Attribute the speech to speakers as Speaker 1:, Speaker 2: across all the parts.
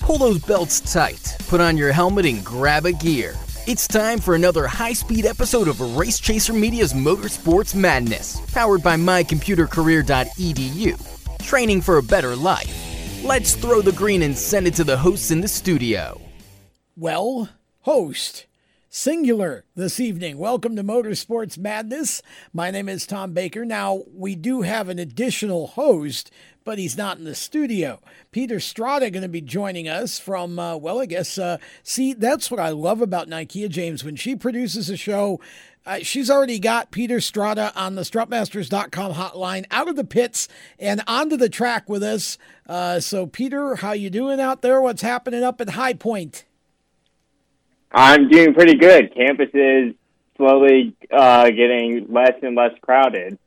Speaker 1: Pull those belts tight, put on your helmet, and grab a gear. It's time for another high speed episode of Race Chaser Media's Motorsports Madness, powered by mycomputercareer.edu. Training for a better life. Let's throw the green and send it to the hosts in the studio.
Speaker 2: Well, host, singular this evening. Welcome to Motorsports Madness. My name is Tom Baker. Now, we do have an additional host, but he's not in the studio. Peter Strada going to be joining us from, uh, well, I guess, uh, see, that's what I love about Nikea James. When she produces a show, uh, she's already got Peter Strada on the strutmasters.com hotline out of the pits and onto the track with us. Uh, so, Peter, how you doing out there? What's happening up at High Point?
Speaker 3: I'm doing pretty good. Campus is slowly uh, getting less and less crowded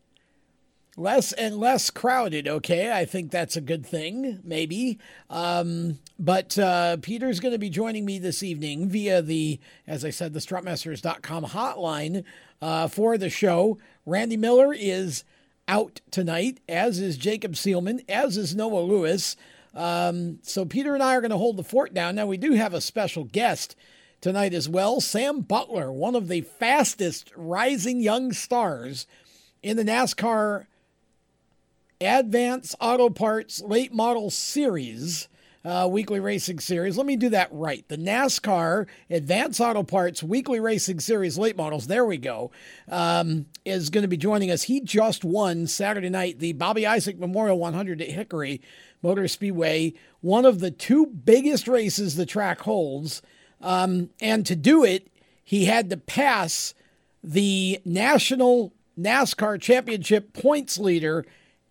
Speaker 2: less and less crowded. Okay, I think that's a good thing, maybe. Um, but uh, Peter's going to be joining me this evening via the, as I said, the strutmasters.com hotline uh, for the show. Randy Miller is out tonight, as is Jacob Seelman, as is Noah Lewis. Um, so Peter and I are going to hold the fort down. Now, we do have a special guest tonight as well Sam Butler, one of the fastest rising young stars in the NASCAR Advance Auto Parts Late Model Series. Uh, weekly racing series. Let me do that right. The NASCAR Advance Auto Parts Weekly Racing Series late models, there we go, um, is going to be joining us. He just won Saturday night the Bobby Isaac Memorial 100 at Hickory Motor Speedway, one of the two biggest races the track holds. Um, and to do it, he had to pass the National NASCAR Championship points leader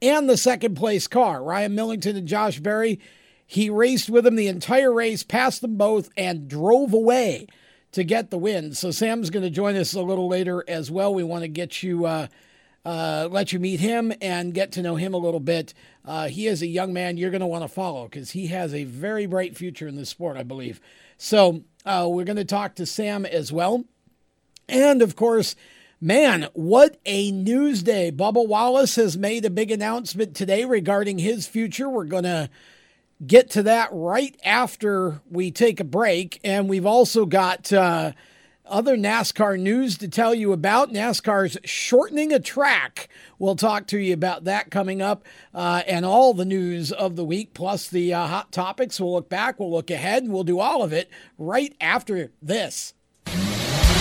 Speaker 2: and the second place car. Ryan Millington and Josh Berry. He raced with them the entire race, passed them both, and drove away to get the win. So Sam's going to join us a little later as well. We want to get you, uh, uh, let you meet him and get to know him a little bit. Uh, he is a young man you're going to want to follow because he has a very bright future in this sport, I believe. So uh, we're going to talk to Sam as well. And of course, Man, what a news day. Bubba Wallace has made a big announcement today regarding his future. We're going to get to that right after we take a break. And we've also got uh, other NASCAR news to tell you about. NASCAR's shortening a track. We'll talk to you about that coming up uh, and all the news of the week, plus the uh, hot topics. We'll look back, we'll look ahead, and we'll do all of it right after this.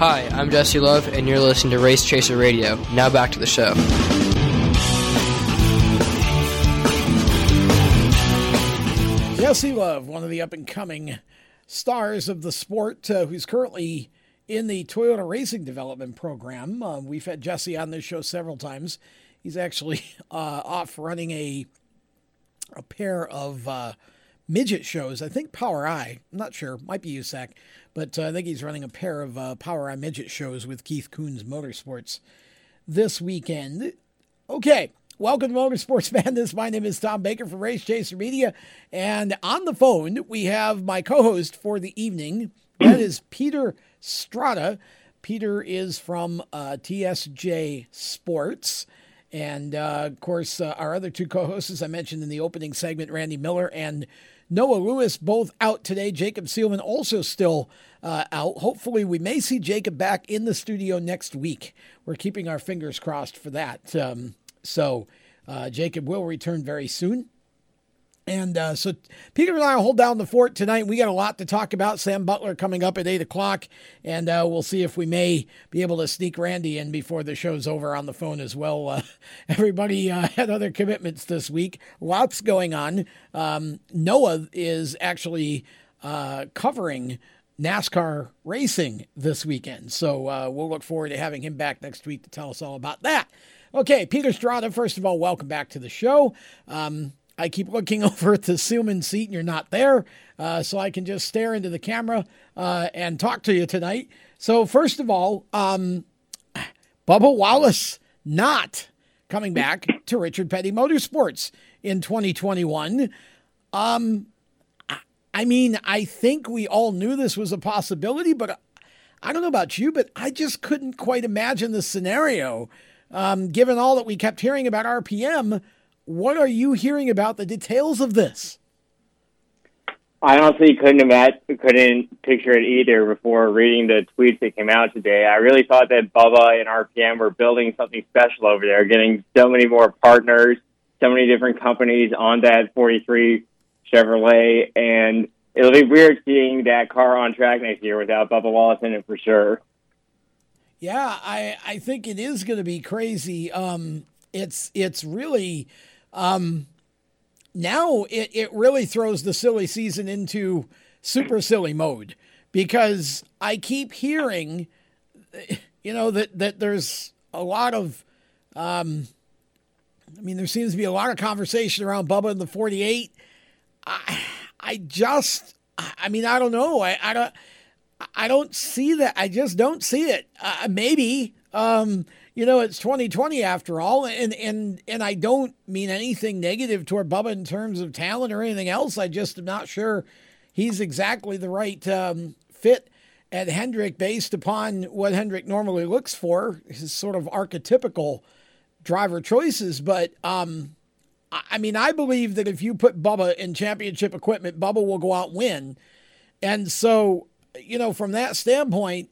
Speaker 4: Hi, I'm Jesse Love, and you're listening to Race Chaser Radio. Now back to the show.
Speaker 2: Jesse Love, one of the up and coming stars of the sport, uh, who's currently in the Toyota Racing Development Program. Uh, we've had Jesse on this show several times. He's actually uh, off running a a pair of uh, midget shows. I think POWRi. I'm not sure. Might be USAC. But uh, I think he's running a pair of uh, POWRi midget shows with Keith Kunz Motorsports this weekend. Okay. Welcome to Motorsports Madness. My name is Tom Baker from Race Chaser Media. And on the phone, we have my co host for the evening. That is Peter Strada. Peter is from uh, TSJ Sports. And uh, of course, uh, our other two co hosts, as I mentioned in the opening segment, Randy Miller and Noah Lewis, both out today. Jacob Seelman also still uh, out. Hopefully, we may see Jacob back in the studio next week. We're keeping our fingers crossed for that. Um, so, uh, Jacob will return very soon. And uh, so Peter and I will hold down the fort tonight. We got a lot to talk about. Sam Butler coming up at 8 o'clock. And uh, we'll see if we may be able to sneak Randy in before the show's over on the phone as well. Uh, everybody uh, had other commitments this week. Lots going on. Um, Noah is actually uh, covering NASCAR racing this weekend. So uh, we'll look forward to having him back next week to tell us all about that. Okay, Peter Strada, first of all, welcome back to the show. Um, I keep looking over at the Seelman seat and you're not there, uh, so I can just stare into the camera uh, and talk to you tonight. So, first of all, um, Bubba Wallace not coming back to Richard Petty Motorsports in 2021. Um, I mean, I think we all knew this was a possibility, but I don't know about you, but I just couldn't quite imagine the scenario. Um, given all that we kept hearing about RPM, what are you hearing about the details of this?
Speaker 3: I honestly couldn't imagine, couldn't picture it either before reading the tweets that came out today. I really thought that Bubba and RPM were building something special over there, getting so many more partners, so many different companies on that 43 Chevrolet, and it'll be weird seeing that car on track next year without Bubba Wallace in it for sure.
Speaker 2: Yeah, I I think it is going to be crazy. Um, it's it's really um, now it, it really throws the silly season into super silly mode because I keep hearing, you know, that, that there's a lot of, um, I mean, there seems to be a lot of conversation around Bubba in the 48. I, I just, I mean, I don't know. I, I don't, I don't see that. I just don't see it. Uh, maybe, um, you know, it's 2020 after all, and and and I don't mean anything negative toward Bubba in terms of talent or anything else. I just am not sure he's exactly the right um, fit at Hendrick based upon what Hendrick normally looks for, his sort of archetypical driver choices. But um, I mean, I believe that if you put Bubba in championship equipment, Bubba will go out win. And so, you know, from that standpoint,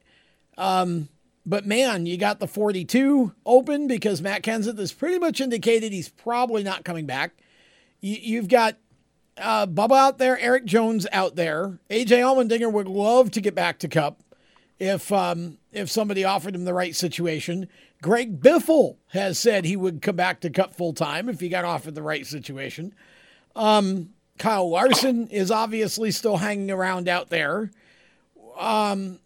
Speaker 2: um, but man, you got the 42 open because Matt Kenseth has pretty much indicated he's probably not coming back. You, have got uh, Bubba out there, Erik Jones out there. AJ Allmendinger would love to get back to Cup if um, if somebody offered him the right situation. Greg Biffle has said he would come back to Cup full time if he got offered the right situation. Um, Kyle Larson is obviously still hanging around out there. Um,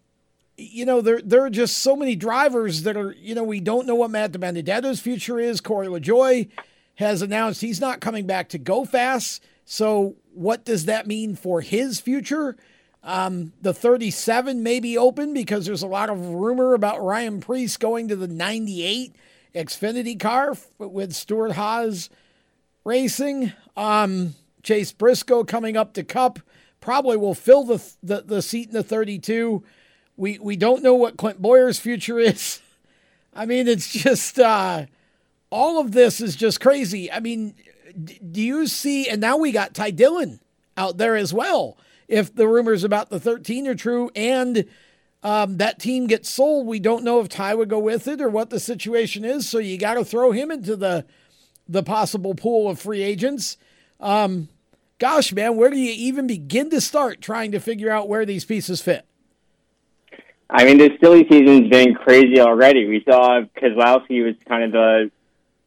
Speaker 2: you know, there there are just so many drivers that are, you know, we don't know what Matt DiBenedetto's future is. Corey LaJoie has announced he's not coming back to Go Fas. So what does that mean for his future? Um, the 37 may be open because there's a lot of rumor about Ryan Preece going to the 98 Xfinity car with Stewart Haas Racing. Um, Chase Briscoe coming up to Cup probably will fill the, the, the seat in the 32. We we don't know what Clint Bowyer's future is. I mean, it's just uh, all of this is just crazy. I mean, d- do you see? And now we got Ty Dillon out there as well. If the rumors about the 13 are true and um, that team gets sold, we don't know if Ty would go with it or what the situation is. So you got to throw him into the the possible pool of free agents. Um, gosh, man, where do you even begin to start trying to figure out where these pieces fit?
Speaker 3: I mean, this silly season's been crazy already. We saw Keselowski was kind of the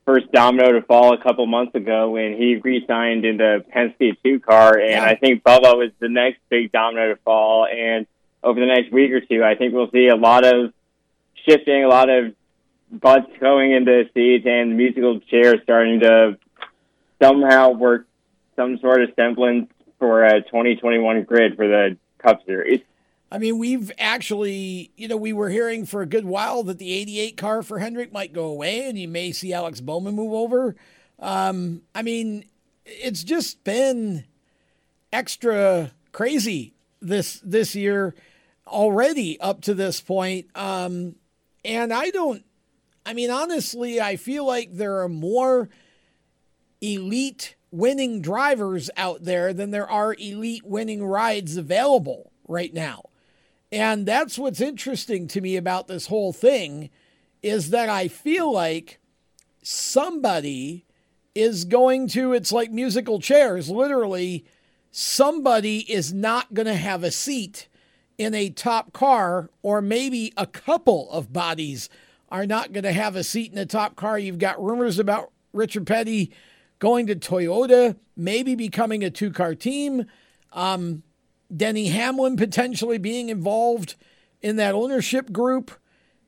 Speaker 3: first domino to fall a couple months ago when he re-signed in the Penske 2 car, and yeah. I think Bubba was the next big domino to fall. And over the next week or two, I think we'll see a lot of shifting, a lot of butts going into seats, and musical chairs starting to somehow work some sort of semblance for a 2021 grid for the Cup Series.
Speaker 2: I mean, we've actually, you know, we were hearing for a good while that the 88 car for Hendrick might go away and you may see Alex Bowman move over. Um, I mean, it's just been extra crazy this this year already up to this point. Um, and I don't I mean, honestly, I feel like there are more elite winning drivers out there than there are elite winning rides available right now. And that's what's interesting to me about this whole thing is that I feel like somebody is going to, it's like musical chairs, literally, somebody is not going to have a seat in a top car, or maybe a couple of bodies are not going to have a seat in a top car. You've got rumors about Richard Petty going to Toyota, maybe becoming a two car team. Um, Denny Hamlin potentially being involved in that ownership group.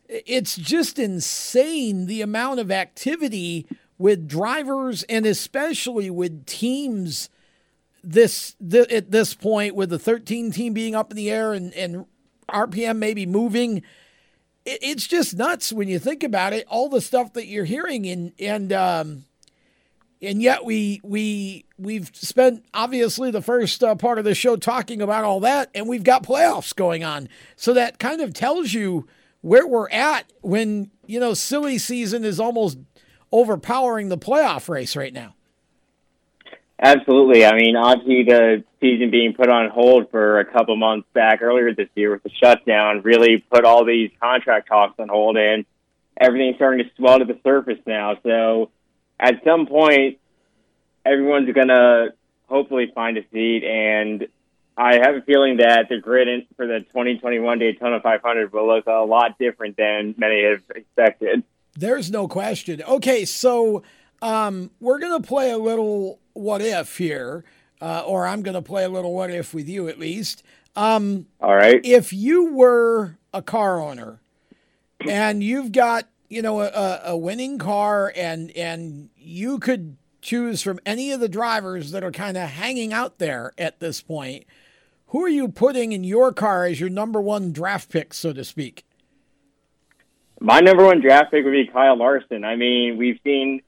Speaker 2: It's just insane the amount of activity with drivers and especially with teams this, th- at this point with the 13 team being up in the air and, and RPM maybe moving. It, it's just nuts when you think about it. All the stuff that you're hearing and and um, and yet we we we've spent obviously the first uh, part of the show talking about all that and we've got playoffs going on. So that kind of tells you where we're at when you know silly season is almost overpowering the playoff race right now.
Speaker 3: Absolutely. I mean obviously the season being put on hold for a couple months back earlier this year with the shutdown really put all these contract talks on hold and everything's starting to swell to the surface now. So at some point, everyone's going to hopefully find a seat. And I have a feeling that the grid for the 2021 Daytona 500 will look a lot different than many have expected.
Speaker 2: There's no question. Okay, so um, we're going to play a little what if here, uh, or I'm going to play a little what if with you at least. Um,
Speaker 3: All right.
Speaker 2: If you were a car owner and you've got you know, a, a winning car and and you could choose from any of the drivers that are kind of hanging out there at this point, who are you putting in your car as your number one draft pick, so to speak?
Speaker 3: My number one draft pick would be Kyle Larson. I mean, we've seen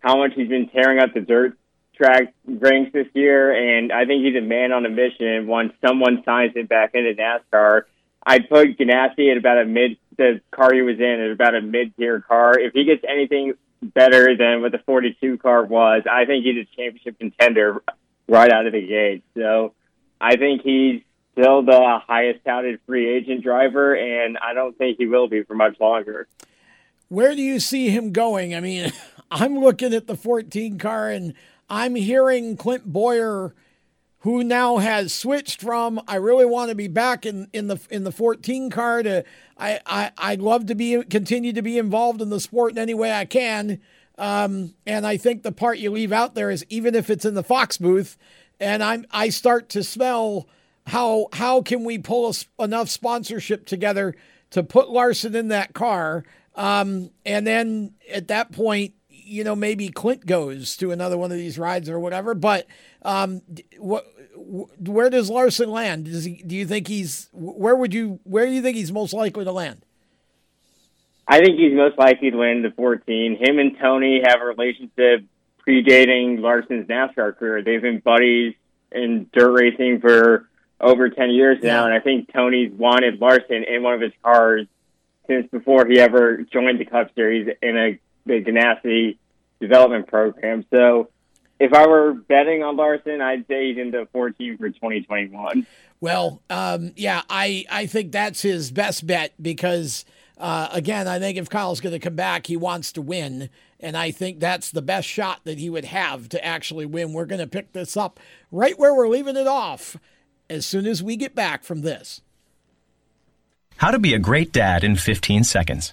Speaker 3: how much he's been tearing up the dirt track ranks this year, and I think he's a man on a mission once someone signs him back into NASCAR. I'd put Ganassi at about a mid the car he was in is about a mid tier car. If he gets anything better than what the 42 car was, I think he's a championship contender right out of the gate. So I think he's still the highest touted free agent driver, and I don't think he will be for much longer.
Speaker 2: Where do you see him going? I mean, I'm looking at the 14 car and I'm hearing Clint Bowyer who now has switched from I really want to be back in, in the in the 14 car to I, I I'd love to be continue to be involved in the sport in any way I can. Um, and I think the part you leave out there is even if it's in the Fox booth, and I'm I start to smell how how can we pull enough sponsorship together to put Larson in that car? Um, and then at that point, you know, maybe Clint goes to another one of these rides or whatever. But um, what, where does Larson land? Does he? Do you think he's? Where would you? Where do you think he's most likely to land?
Speaker 3: I think he's most likely to land the 14. Him and Tony have a relationship predating Larson's NASCAR career. They've been buddies in dirt racing for over 10 years now, and I think Tony's wanted Larson in one of his cars since before he ever joined the Cup Series in a the Ganassi development program. So if I were betting on Larson, I'd say he's into 14 for 2021.
Speaker 2: Well, um, yeah, I, I think that's his best bet because, uh, again, I think if Kyle's going to come back, he wants to win. And I think that's the best shot that he would have to actually win. We're going to pick this up right where we're leaving it off as soon as we get back from this.
Speaker 5: How to be a great dad in 15 seconds.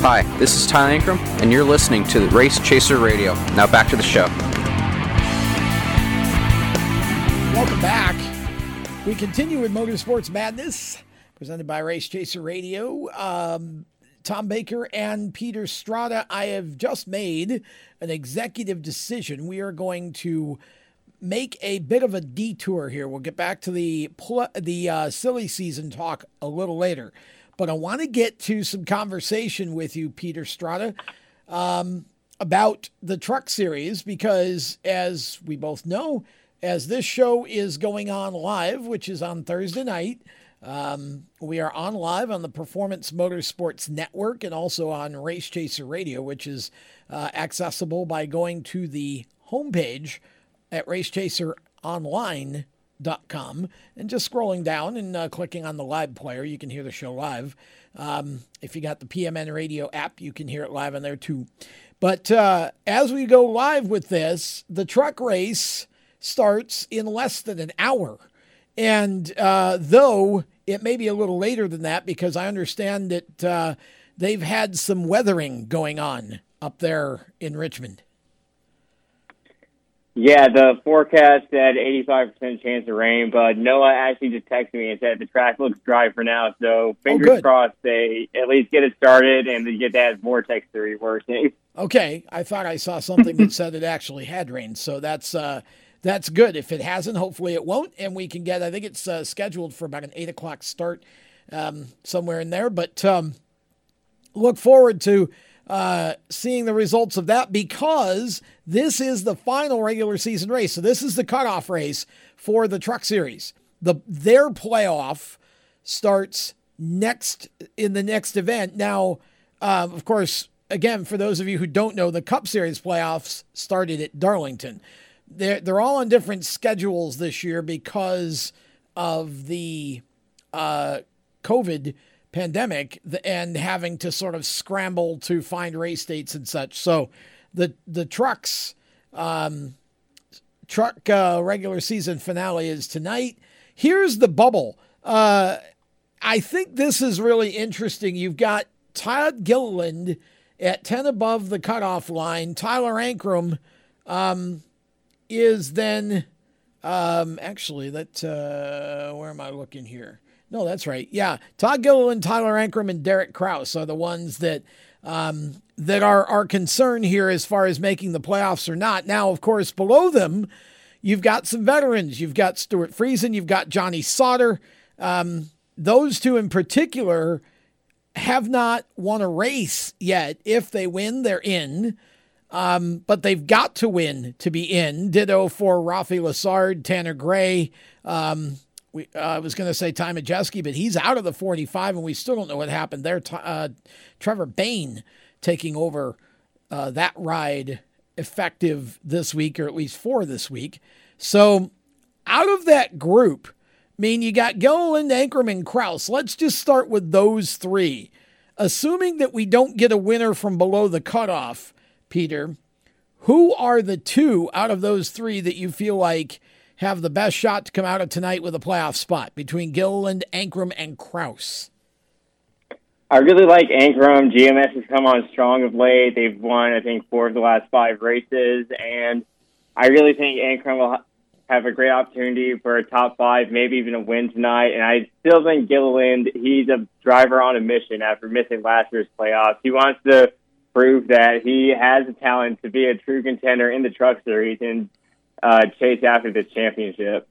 Speaker 4: Hi, this is Ty Ankrum, and you're listening to Race Chaser Radio. Now back to the show.
Speaker 2: Welcome back. We continue with Motorsports Madness, presented by Race Chaser Radio. Um, Tom Baker and Peter Strada, I have just made an executive decision. We are going to make a bit of a detour here. We'll get back to the the uh, silly season talk a little later, but I want to get to some conversation with you, Peter Strada, um, about the Truck Series because, as we both know, as this show is going on live, which is on Thursday night. Um, we are on live on the Performance Motorsports Network and also on Race Chaser Radio, which is uh, accessible by going to the homepage at racechaseronline.com. com and just scrolling down and uh, clicking on the live player, you can hear the show live. Um, if you got the PMN radio app, you can hear it live on there too. But uh, as we go live with this, the truck race starts in less than an hour. And uh, though it may be a little later than that, because I understand that uh, they've had some weathering going on up there in Richmond.
Speaker 3: Yeah, the forecast said 85% chance of rain, but Noah actually just texted me and said the track looks dry for now. So fingers
Speaker 2: good.
Speaker 3: crossed they at least get it started and they get that vortex theory working.
Speaker 2: Okay, I thought I saw something that said it actually had rain, so that's uh, that's good. If it hasn't, hopefully it won't, and we can get. I think it's uh, scheduled for about an eight o'clock start, um, somewhere in there. But um, look forward to uh, seeing the results of that because this is the final regular season race. So this is the cutoff race for the Truck Series. The their playoff starts next in the next event. Now, um, of course, again for those of you who don't know, the Cup Series playoffs started at Darlington. They're they're all on different schedules this year because of the uh, COVID pandemic and having to sort of scramble to find race dates and such. So the the trucks um, truck uh, regular season finale is tonight. Here's the bubble. Uh, I think this is really interesting. You've got Todd Gilliland at 10 above the cutoff line. Tyler Ankrum um, is then um, actually that uh, where am I looking here? No, that's right. Yeah, Todd Gilliland, Tyler Ankrum, and Derek Kraus are the ones that um, that are our concern here as far as making the playoffs or not. Now, of course, below them, you've got some veterans. You've got Stewart Friesen, you've got Johnny Sauter. Um, those two in particular have not won a race yet. If they win, they're in. Um, but they've got to win to be in. Ditto for Rafi Lessard, Tanner Gray. Um, we, uh, I was going to say Ty Majeski, but he's out of the 45, and we still don't know what happened there. Uh, Trevor Bayne taking over uh, that ride effective this week, or at least for this week. So out of that group, I mean, you got Gilliland, Ankrum, and Kraus. Let's just start with those three. Assuming that we don't get a winner from below the cutoff, Peter, who are the two out of those three that you feel like have the best shot to come out of tonight with a playoff spot between Gilliland, Ankrum, and Kraus?
Speaker 3: I really like Ankrum. GMS has come on strong of late. They've won, I think, four of the last five races, and I really think Ankrum will have a great opportunity for a top five, maybe even a win tonight. And I still think Gilliland, he's a driver on a mission after missing last year's playoffs. He wants to prove that he has the talent to be a true contender in the Truck Series and uh, chase after this championship.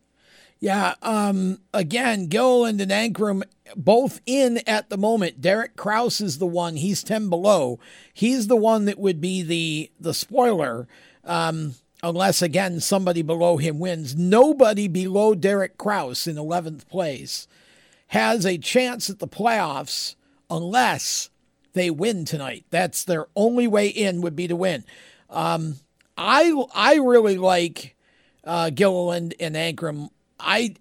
Speaker 2: Yeah. Um, again, Gilliland and Ankrum both in at the moment. Derek Kraus is the one. He's ten below. He's the one that would be the the spoiler. Um, unless again somebody below him wins. Nobody below Derek Kraus in 11th place has a chance at the playoffs unless they win tonight. That's their only way in would be to win. Um, I I really like uh, Gilliland and Ankrum. I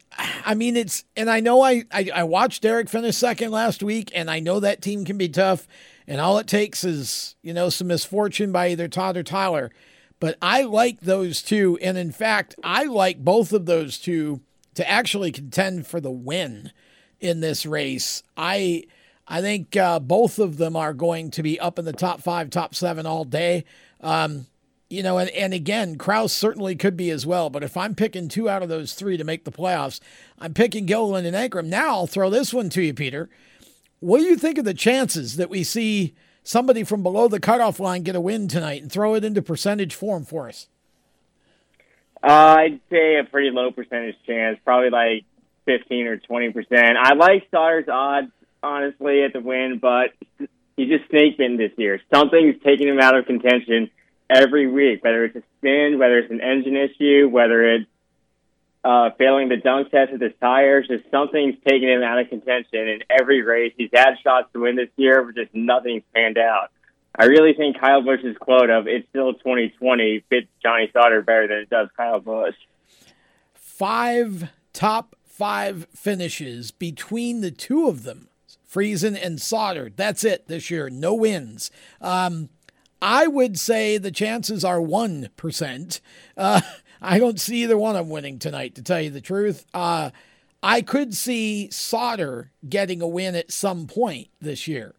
Speaker 2: I mean it's and I know I, I I watched Derek finish second last week and I know that team can be tough and all it takes is you know some misfortune by either Todd or Tyler but I like those two. And in fact, I like both of those two to actually contend for the win in this race. I. I think uh, both of them are going to be up in the top five, top seven all day. Um, you know, and, and again, Kraus certainly could be as well. But if I'm picking two out of those three to make the playoffs, I'm picking Gilliland and Ankrum. Now I'll throw this one to you, Peter. What do you think of the chances that we see somebody from below the cutoff line get a win tonight and throw it into percentage form for us?
Speaker 3: Uh, I'd say a pretty low percentage chance, probably like 15 or 20 percent. I like Sauter's odds, honestly, at the win, but he's just snake bitten this year. Something's taking him out of contention every week, whether it's a spin, whether it's an engine issue, whether it's uh, failing the dunk test with his tires. Just something's taking him out of contention in every race. He's had shots to win this year, but just nothing's panned out. I really think Kyle Busch's quote of "It's still 2020" fits Johnny Sauter better than it does Kyle Busch.
Speaker 2: Five top five finishes between the two of them, Friesen and Sauter. That's it this year. No wins. Um, I would say the chances are 1%. Uh, I don't see either one of them winning tonight, to tell you the truth. Uh, I could see Sauter getting a win at some point this year,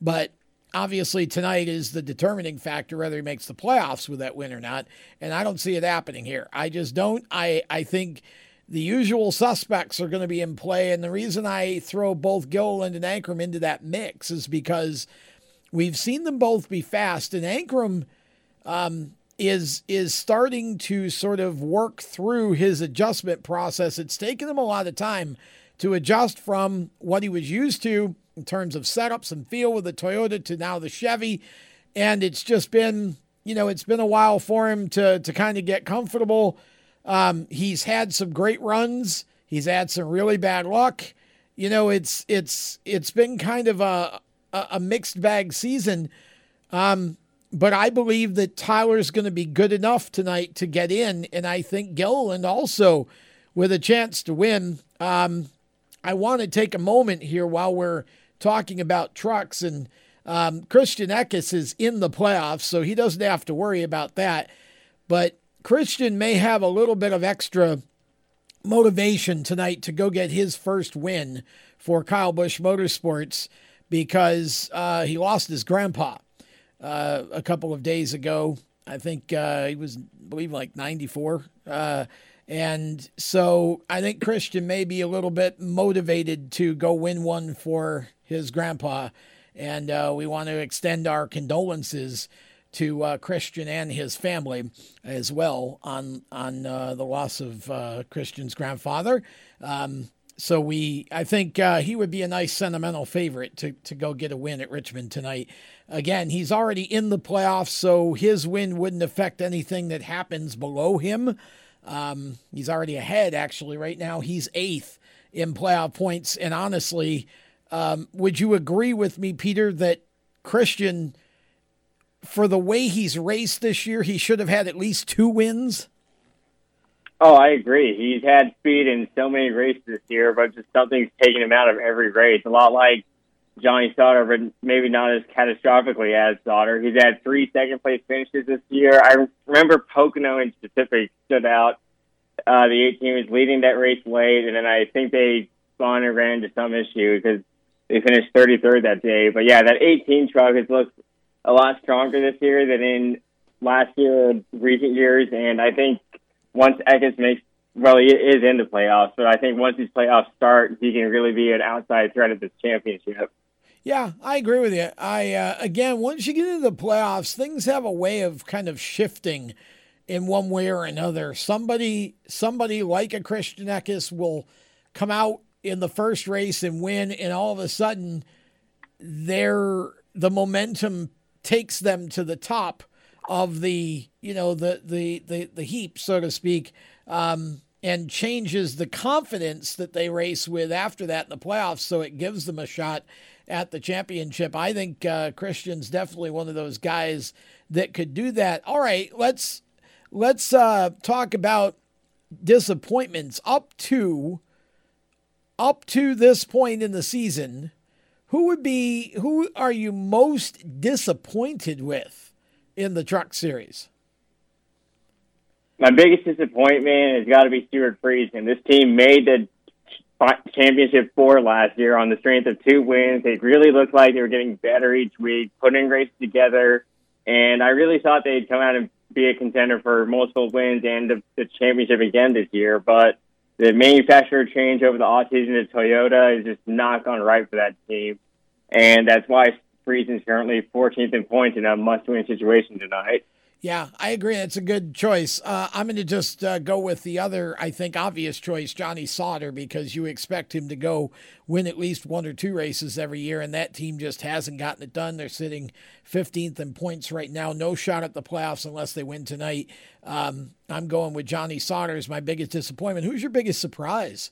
Speaker 2: but obviously tonight is the determining factor whether he makes the playoffs with that win or not, and I don't see it happening here. I just don't. I I think the usual suspects are going to be in play, and the reason I throw both Gilliland and Ankrum into that mix is because we've seen them both be fast, and Ankrum. Um, is is starting to sort of work through his adjustment process. It's taken him a lot of time to adjust from what he was used to in terms of setups and feel with the Toyota to now the Chevy, and it's just been you know it's been a while for him to to kind of get comfortable. Um, he's had some great runs. He's had some really bad luck. You know, it's it's it's been kind of a a, a mixed bag season. Um, but I believe that Tyler's going to be good enough tonight to get in, and I think Gilliland also with a chance to win. Um, I want to take a moment here while we're talking about trucks, and um, Christian Eckes is in the playoffs, so he doesn't have to worry about that. But Christian may have a little bit of extra motivation tonight to go get his first win for Kyle Busch Motorsports because uh, he lost his grandpa uh, a couple of days ago. I think uh, he was, I believe, like 94. Uh, and so I think Christian may be a little bit motivated to go win one for his grandpa. And uh, we want to extend our condolences to uh, Christian and his family as well on on the loss of Christian's grandfather. Um, so we, I think uh, he would be a nice sentimental favorite to to go get a win at Richmond tonight. Again, he's already in the playoffs, so his win wouldn't affect anything that happens below him. Um, he's already ahead, actually, right now. He's eighth in playoff points. And honestly, um, would you agree with me, Peter, that Christian, for the way he's raced this year, he should have had at least two wins?
Speaker 3: Oh, I agree. He's had speed in so many races this year, but just something's taken him out of every race. A lot like Johnny Sauter, but maybe not as catastrophically as Sauter. He's had three second place finishes this year. I remember Pocono in specific stood out. Uh, the 18 was leading that race late, and then I think they spun and ran into some issue because they finished 33rd that day. But yeah, that 18 truck has looked a lot stronger this year than in last year, or recent years, and I think once Eckes makes well, he is in the playoffs, but I think once these playoffs start, he can really be an outside threat at this championship.
Speaker 2: Yeah, I agree with you. I uh, again, once you get into the playoffs, things have a way of kind of shifting in one way or another. Somebody, somebody like a Christian Eckes will come out in the first race and win, and all of a sudden, their the momentum takes them to the top of the you know the the the, the heap, so to speak. Um, and changes the confidence that they race with after that in the playoffs, so it gives them a shot at the championship. I think uh, Christian's definitely one of those guys that could do that. All right, let's let's uh, talk about disappointments up to up to this point in the season. Who would be who are you most disappointed with in the truck series?
Speaker 3: My biggest disappointment has got to be Stewart Friesen. This team made the championship four last year on the strength of two wins. They really looked like they were getting better each week, putting races together, and I really thought they'd come out and be a contender for multiple wins and the, the championship again this year. But the manufacturer change over the offseason to Toyota is just not gone right for that team, and that's why Friesen's currently 14th in points in a must-win situation tonight.
Speaker 2: Yeah, I agree. It's a good choice. Uh, I'm going to just uh, go with the other, I think, obvious choice, Johnny Sauter, because you expect him to go win at least one or two races every year, and that team just hasn't gotten it done. They're sitting 15th in points right now. No shot at the playoffs unless they win tonight. Um, I'm going with Johnny Sauter as my biggest disappointment. Who's your biggest surprise?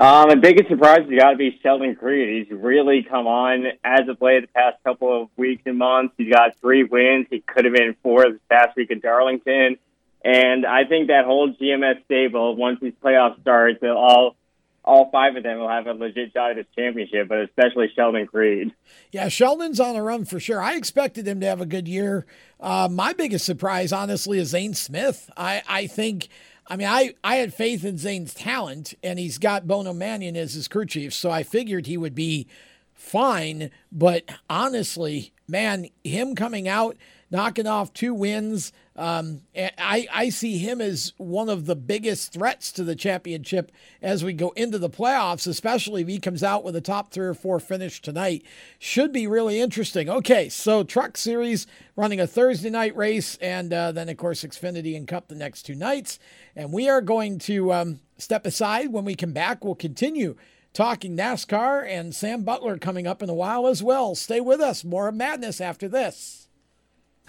Speaker 3: Um, the biggest surprise has got to be Sheldon Creed. He's really come on as of late the past couple of weeks and months. He's got three wins. He could have been four this past week in Darlington. And I think that whole GMS stable, once these playoffs start, they'll all all five of them will have a legit shot at this championship, but especially Sheldon Creed.
Speaker 2: Yeah, Sheldon's on a run for sure. I expected him to have a good year. Uh, my biggest surprise, honestly, is Zane Smith. I, I think, I mean, I, I had faith in Zane's talent, and he's got Bono Manion as his crew chief, so I figured he would be fine. But honestly, man, him coming out, knocking off two wins, um, I, I see him as one of the biggest threats to the championship as we go into the playoffs, especially if he comes out with a top three or four finish tonight. Should be really interesting. Okay, so Truck Series running a Thursday night race, and uh, then, of course, Xfinity and Cup the next two nights. And we are going to um, step aside. When we come back, we'll continue talking NASCAR and Sam Butler coming up in a while as well. Stay with us. More madness after this.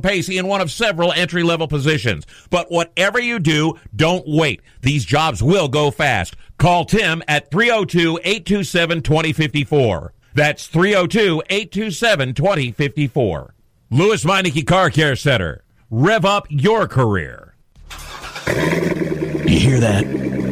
Speaker 6: pace in one of several entry level positions. But whatever you do, don't wait. These jobs will go fast. Call Tim at 302 827 2054. That's 302 827 2054. Lewes Meineke Car Care Center. Rev up your career.
Speaker 7: You hear that?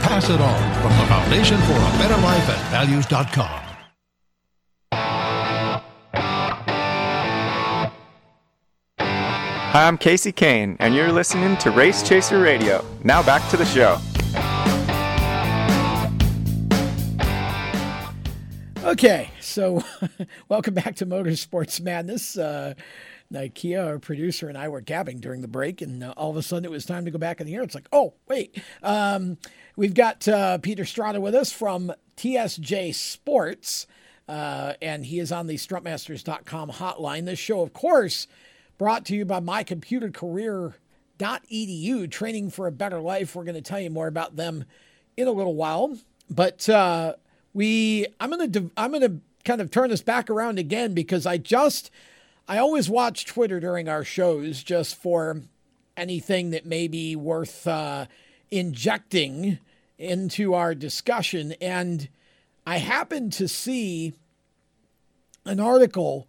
Speaker 8: Pass it on from the Foundation for a Better Life at values.com.
Speaker 9: Hi, I'm Casey Kane, and you're listening to Race Chaser Radio. Now back to the show.
Speaker 2: Okay, so welcome back to Motorsports Madness. Uh, Ikea, our producer, and I were gabbing during the break, and uh, all of a sudden it was time to go back in the air. It's like, oh, wait. Um, we've got uh, Peter Strada with us from TSJ Sports, uh, and he is on the strutmasters.com hotline. This show, of course, brought to you by mycomputercareer.edu, training for a better life. We're going to tell you more about them in a little while, but uh, we, I'm going to, I'm going to kind of turn this back around again because I just I always watch Twitter during our shows just for anything that may be worth uh, injecting into our discussion. And I happened to see an article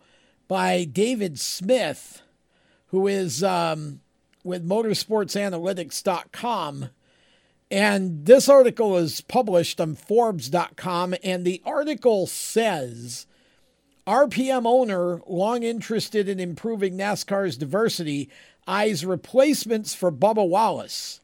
Speaker 2: by David Smith, who is um, with motorsportsanalytics.com. And this article is published on Forbes.com, and the article says RPM owner, long interested in improving NASCAR's diversity, eyes replacements for Bubba Wallace.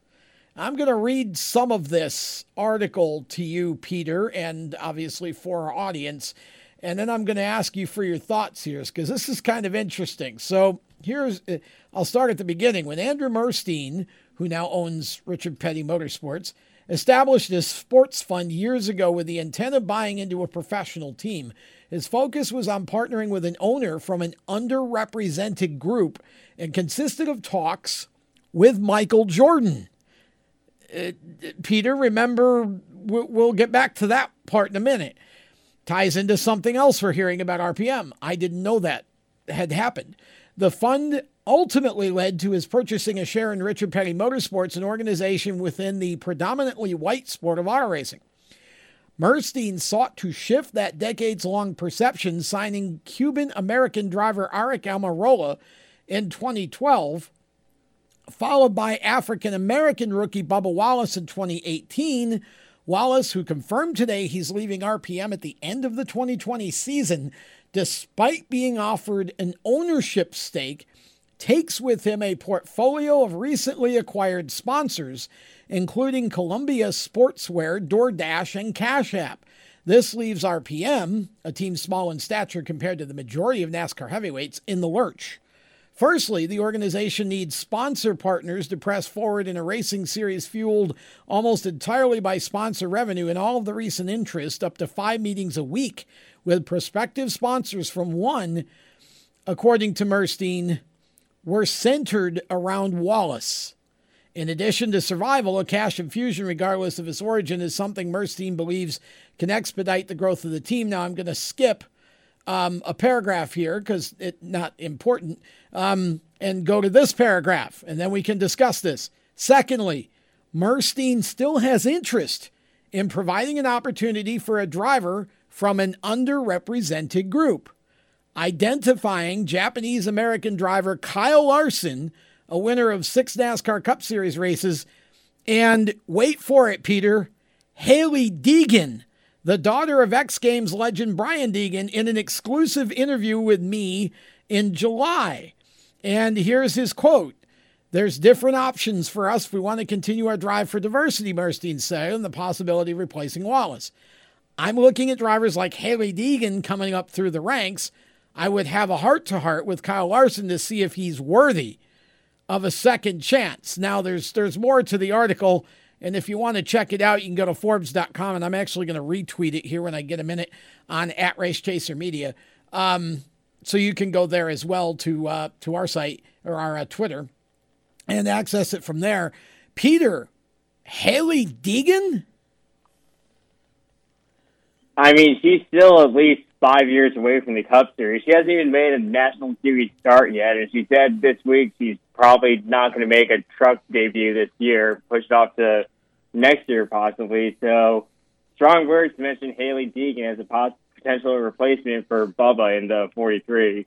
Speaker 2: I'm going to read some of this article to you, Peter, and obviously for our audience. And then I'm going to ask you for your thoughts here because this is kind of interesting. So here's, uh, I'll start at the beginning. When Andrew Murstein, who now owns Richard Petty Motorsports, established his sports fund years ago with the intent of buying into a professional team, his focus was on partnering with an owner from an underrepresented group and consisted of talks with Michael Jordan. Uh, Peter, remember, we'll get back to that part in a minute. Ties into something else we're hearing about RPM. I didn't know that had happened. The fund ultimately led to his purchasing a share in Richard Petty Motorsports, an organization within the predominantly white sport of auto racing. Murstein sought to shift that decades long perception, signing Cuban American driver Aric Almirola in 2012, followed by African American rookie Bubba Wallace in 2018. Wallace, who confirmed today he's leaving RPM at the end of the 2020 season, despite being offered an ownership stake, takes with him a portfolio of recently acquired sponsors including Columbia Sportswear, DoorDash, and Cash App. This leaves RPM, a team small in stature compared to the majority of NASCAR heavyweights, in the lurch. Firstly, the organization needs sponsor partners to press forward in a racing series fueled almost entirely by sponsor revenue and all of the recent interest, up to five meetings a week with prospective sponsors from one, according to Murstein, were centered around Wallace. In addition to survival, a cash infusion, regardless of its origin, is something Murstein believes can expedite the growth of the team. Now, I'm going to skip um, a paragraph here because it's not important um, and go to this paragraph, and then we can discuss this. Secondly, Murstein still has interest in providing an opportunity for a driver from an underrepresented group. Identifying Japanese American driver Kyle Larson a winner of six NASCAR Cup Series races. And wait for it, Peter, Hailie Deegan, the daughter of X Games legend Brian Deegan, in an exclusive interview with me in July. And here's his quote There's different options for us if we want to continue our drive for diversity, Murstein said, and the possibility of replacing Wallace. I'm looking at drivers like Hailie Deegan coming up through the ranks. I would have a heart to heart with Kyle Larson to see if he's worthy of a second chance. Now there's there's more to the article and if you want to check it out, you can go to Forbes.com and I'm actually going to retweet it here when I get a minute on at Race Chaser Media. Um, so you can go there as well to uh, to our site or our uh, Twitter and access it from there. Peter, Hailie Deegan.
Speaker 3: I mean, she's still at least five years away from the Cup Series. She hasn't even made a National Series start yet, and she said this week she's probably not going to make a truck debut this year, pushed off to next year possibly. So, strong words to mention Hailie Deegan as a potential replacement for Bubba in the 43.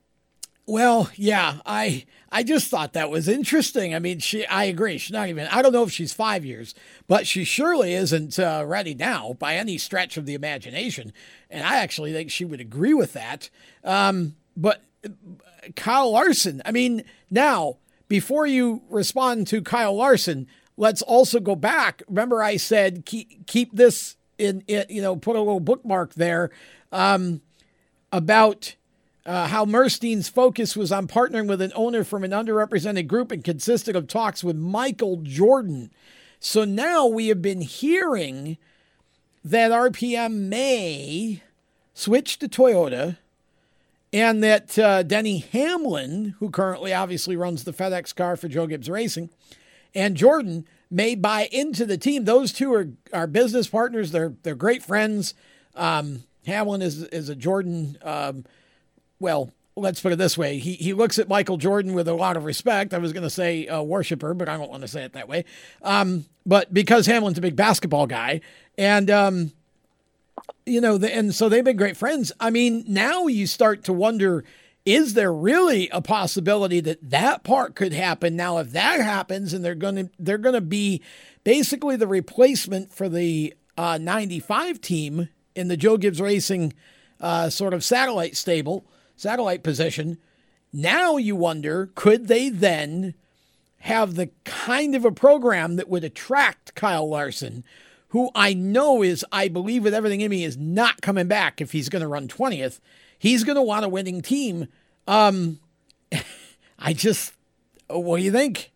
Speaker 2: Well, yeah, I I just thought that was interesting. I mean, she I agree. She's not even. I don't know if she's five years, but she surely isn't uh, ready now by any stretch of the imagination. And I actually think she would agree with that. Um, but uh, Kyle Larson. I mean, now before you respond to Kyle Larson, let's also go back. Remember, I said keep keep this in. in you know, put a little bookmark there um, about uh, how Murstein's focus was on partnering with an owner from an underrepresented group and consisted of talks with Michael Jordan. So now we have been hearing that RPM may switch to Toyota and that uh, Denny Hamlin, who currently obviously runs the FedEx car for Joe Gibbs Racing, and Jordan may buy into the team. Those two are, are business partners. They're they're great friends. Um, Hamlin is is a Jordan um, well, let's put it this way. He, he looks at Michael Jordan with a lot of respect. I was going to say worshiper, but I don't want to say it that way. Um, but because Hamlin's a big basketball guy, and um, you know, the, and so they've been great friends. I mean, now you start to wonder is there really a possibility that that part could happen? Now, if that happens, and they're going to they're going to be basically the replacement for the uh, 95 team in the Joe Gibbs Racing uh, sort of satellite stable, satellite position. Now you wonder, could they then have the kind of a program that would attract Kyle Larson, who I know is, I believe with everything in me, is not coming back if he's going to run 20th. He's going to want a winning team. Um, I just, what do you think?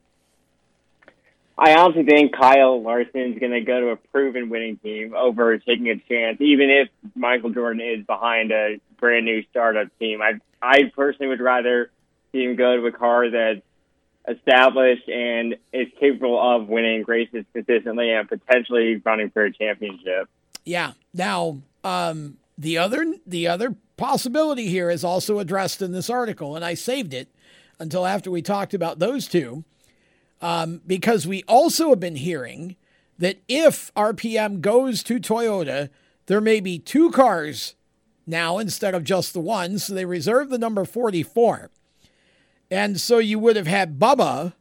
Speaker 3: I honestly think Kyle Larson's going to go to a proven winning team over taking a chance, even if Michael Jordan is behind a brand new startup team. I I personally would rather see him go to a car that's established and is capable of winning races consistently and potentially running for a championship.
Speaker 2: Yeah. Now, um, the other the other possibility here is also addressed in this article, and I saved it until after we talked about those two, um, because we also have been hearing that if RPM goes to Toyota, there may be two cars now instead of just the one. So they reserve the number 44. And so you would have had Bubba,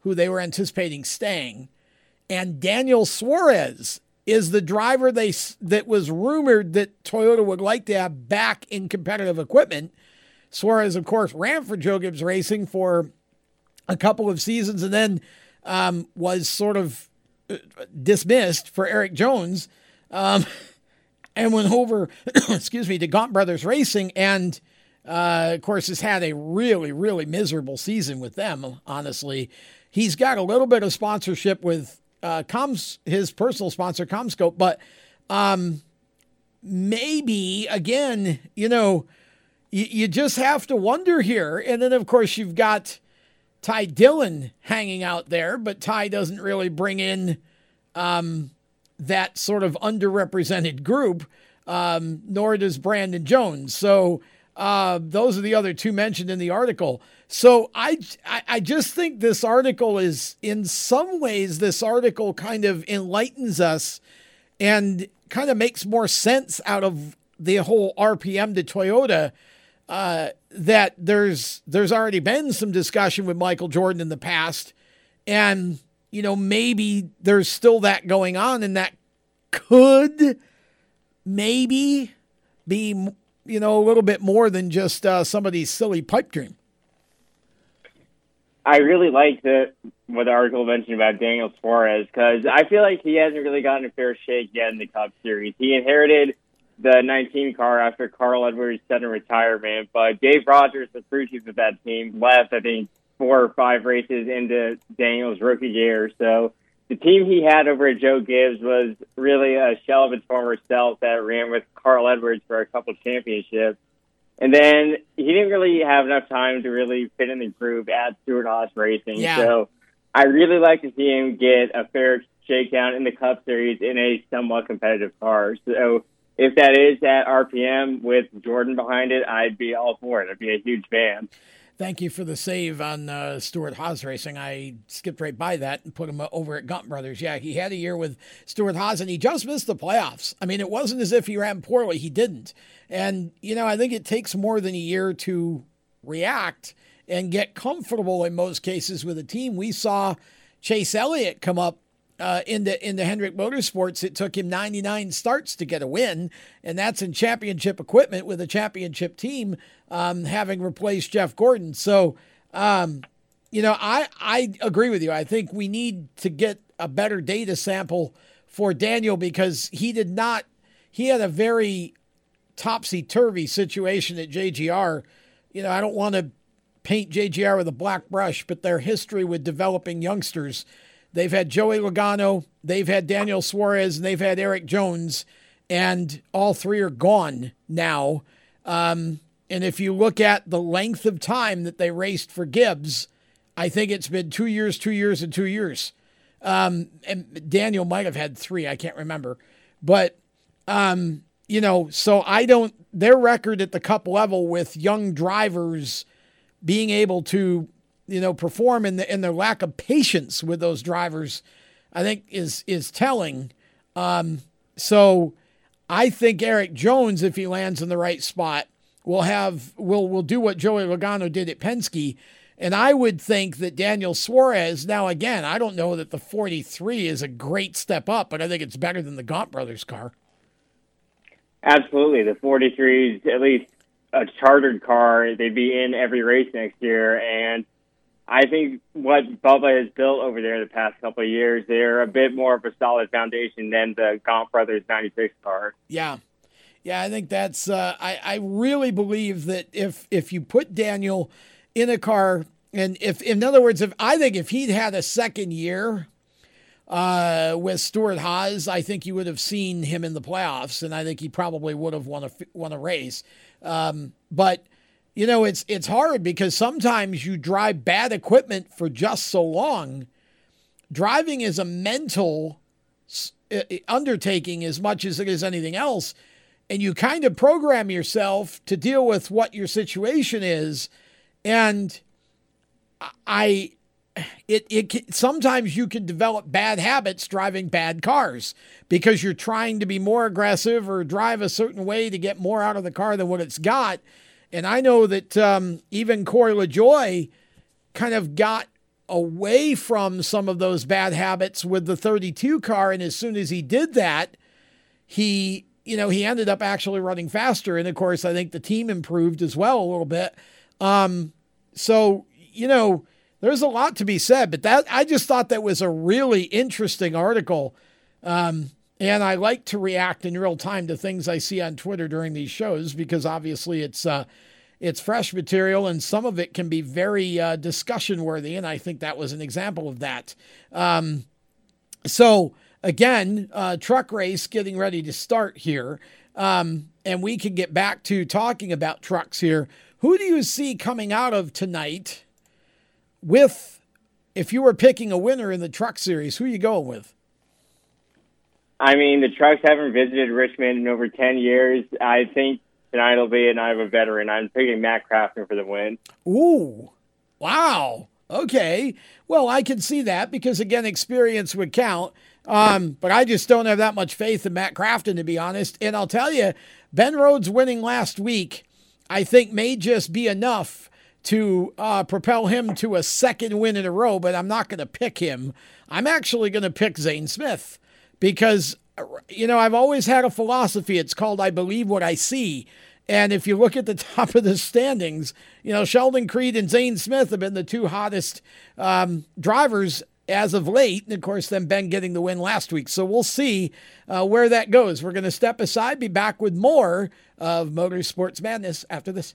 Speaker 2: who they were anticipating staying, and Daniel Suarez is the driver they that was rumored that Toyota would like to have back in competitive equipment. Suarez, of course, ran for Joe Gibbs Racing for a couple of seasons and then um, was sort of uh, dismissed for Erik Jones um, and went over, excuse me, to Gaunt Brothers Racing and uh, of course, has had a really, really miserable season with them, honestly. He's got a little bit of sponsorship with uh, Coms, his personal sponsor, CommScope, but um, maybe, again, you know, you, you just have to wonder here. And then, of course, you've got Ty Dillon hanging out there, but Ty doesn't really bring in um, that sort of underrepresented group, um, nor does Brandon Jones. So, uh, those are the other two mentioned in the article. So I, I just think this article is, in some ways, this article kind of enlightens us and kind of makes more sense out of the whole RPM to Toyota. Uh, that there's there's already been some discussion with Michael Jordan in the past, and you know maybe there's still that going on, and that could maybe be you know, a little bit more than just uh, somebody's silly pipe dream.
Speaker 3: I really like the what the article mentioned about Daniel Suarez because I feel like he hasn't really gotten a fair shake yet in the Cup Series. He inherited the 19 car after Carl Edwards' sudden retirement, but Dave Rogers, the crew chief of that team, left I think four or five races into Daniel's rookie year. So the team he had over at Joe Gibbs was really a shell of its former self that ran with Carl Edwards for a couple championships. And then he didn't really have enough time to really fit in the groove at Stewart-Haas Racing.
Speaker 2: Yeah.
Speaker 3: So I really like to see him get a fair shakedown in the Cup Series in a somewhat competitive car. So if that is at RPM with Jordan behind it, I'd be all for it. I'd be a huge fan.
Speaker 2: Thank you for the save on uh, Stewart-Haas Racing. I skipped right by that and put him over at Gaunt Brothers. Yeah, he had a year with Stewart-Haas and he just missed the playoffs. I mean, it wasn't as if he ran poorly. He didn't. And, you know, I think it takes more than a year to react and get comfortable in most cases with a team. We saw Chase Elliott come up uh, into into Hendrick Motorsports. It took him 99 starts to get a win, and that's in championship equipment with a championship team, um, having replaced Jeff Gordon. So, um, you know, I I agree with you. I think we need to get a better data sample for Daniel because he did not. He had a very topsy turvy situation at JGR. You know, I don't want to paint JGR with a black brush, but their history with developing youngsters They've had Joey Logano, they've had Daniel Suarez, and they've had Erik Jones, and all three are gone now. Um, and if you look at the length of time that they raced for Gibbs, I think it's been two years, two years, and two years. Um, and Daniel might have had three, I can't remember. But, um, you know, so I don't, their record at the cup level with young drivers being able to you know, perform in the in their lack of patience with those drivers, I think is is telling. Um, so I think Erik Jones, if he lands in the right spot, will have will will do what Joey Logano did at Penske. And I would think that Daniel Suarez, now again, I don't know that the 43 is a great step up, but I think it's better than the Gaunt brothers car.
Speaker 3: Absolutely. The 43 is at least a chartered car. They'd be in every race next year. And I think what Bubba has built over there the past couple of years, they're a bit more of a solid foundation than the Gaunt Brothers 96 car.
Speaker 2: Yeah. Yeah, I think that's. Uh, I I really believe that if if you put Daniel in a car, and if in other words, if I think if he'd had a second year uh, with Stewart Haas, I think you would have seen him in the playoffs, and I think he probably would have won a won a race. Um, but you know, it's it's hard because sometimes you drive bad equipment for just so long. Driving is a mental uh, uh, undertaking as much as it is anything else, and you kind of program yourself to deal with what your situation is, and I it it sometimes you can develop bad habits driving bad cars because you're trying to be more aggressive or drive a certain way to get more out of the car than what it's got. And I know that um, even Corey LaJoie kind of got away from some of those bad habits with the 32 car, and as soon as he did that, he you know he ended up actually running faster. And of course, I think the team improved as well a little bit. Um, so you know there's a lot to be said, but that I just thought that was a really interesting article. Um, and I like to react in real time to things I see on Twitter during these shows because obviously it's uh, it's fresh material and some of it can be very uh, discussion worthy, and I think that was an example of that. Um, so again, uh, truck race getting ready to start here, um, and we can get back to talking about trucks here. Who do you see coming out of tonight? with if you were picking a winner in the truck series, who are you going with?
Speaker 3: I mean, the trucks haven't visited Richmond in over 10 years. I think tonight will be, and I have a veteran. I'm picking Matt Crafton for the win.
Speaker 2: Ooh, wow. Okay. Well, I can see that because, again, experience would count. Um, but I just don't have that much faith in Matt Crafton, to be honest. And I'll tell you, Ben Rhodes winning last week, I think, may just be enough to uh, propel him to a second win in a row, but I'm not going to pick him. I'm actually going to pick Zane Smith because, you know, I've always had a philosophy. It's called I believe what I see. And if you look at the top of the standings, you know, Sheldon Creed and Zane Smith have been the two hottest um, drivers as of late. And of course, then Ben getting the win last week. So we'll see uh, where that goes. We're going to step aside, be back with more of Motorsports Madness after this.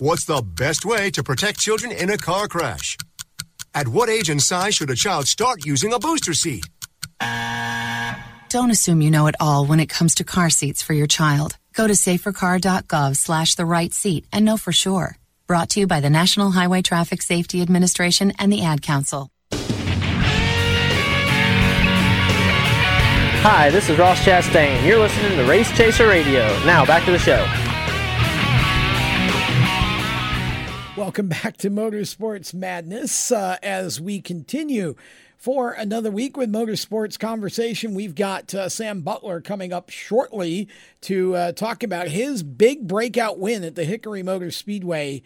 Speaker 10: What's the best way to protect children in a car crash? At what age and size should a child start using a booster seat?
Speaker 11: Don't assume you know it all when it comes to car seats for your child. Go to safercar.gov slash the right seat and know for sure. Brought to you by the National Highway Traffic Safety Administration and the Ad Council.
Speaker 12: Hi, this is Ross Chastain. You're listening to Race Chaser Radio. Now, back to the show.
Speaker 2: Welcome back to Motorsports Madness uh, as we continue for another week with Motorsports Conversation. We've got uh, Sam Butler coming up shortly to uh, talk about his big breakout win at the Hickory Motor Speedway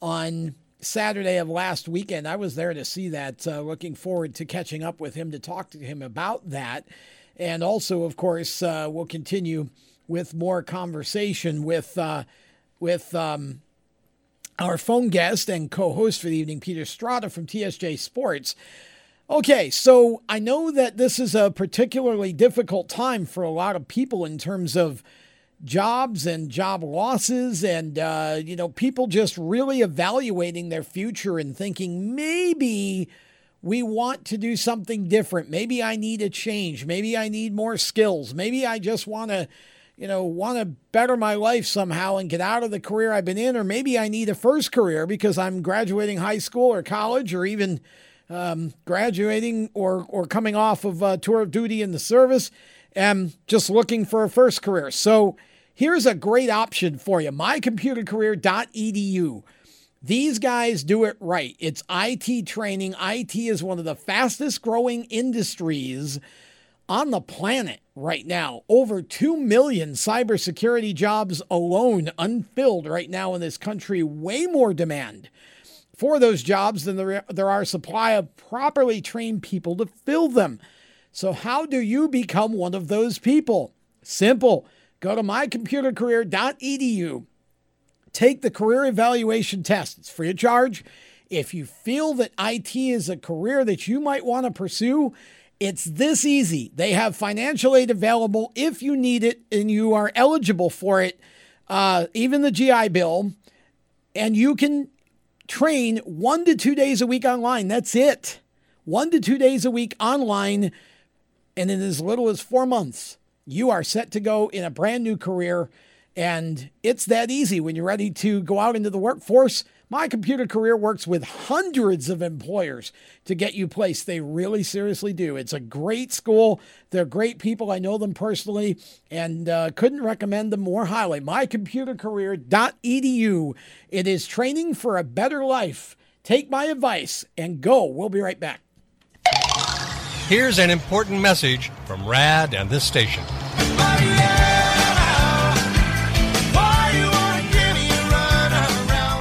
Speaker 2: on Saturday of last weekend. I was there to see that. Uh, looking forward to catching up with him to talk to him about that. And also, of course, uh, we'll continue with more conversation with uh, with um, our phone guest and co-host for the evening, Peter Strada from TSJ Sports. Okay, so I know that this is a particularly difficult time for a lot of people in terms of jobs and job losses, and uh, you know, people just really evaluating their future and thinking maybe we want to do something different. Maybe I need a change. Maybe I need more skills. Maybe I just want to, you know, want to better my life somehow and get out of the career I've been in. Or maybe I need a first career because I'm graduating high school or college or even um, graduating or, or coming off of a tour of duty in the service and just looking for a first career. So here's a great option for you mycomputercareer.edu. These guys do it right. It's IT training. IT is one of the fastest growing industries on the planet right now. Over 2 million cybersecurity jobs alone unfilled right now in this country. Way more demand for those jobs than there, there are supply of properly trained people to fill them. So, how do you become one of those people? Simple. Go to mycomputercareer.edu Take the career evaluation test. It's free of charge. If you feel that IT is a career that you might want to pursue, it's this easy. They have financial aid available if you need it and you are eligible for it, uh, even the GI Bill, and you can train one to two days a week online. That's it. One to two days a week online, and in as little as four months, you are set to go in a brand new career and it's that easy when you're ready to go out into the workforce. My computer career works with hundreds of employers to get you placed. They really seriously do. It's a great school. They're great people. I know them personally and uh, couldn't recommend them more highly. MyComputerCareer.edu. It is training for a better life. Take my advice and go. We'll be right back.
Speaker 13: Here's an important message from RAD and this station.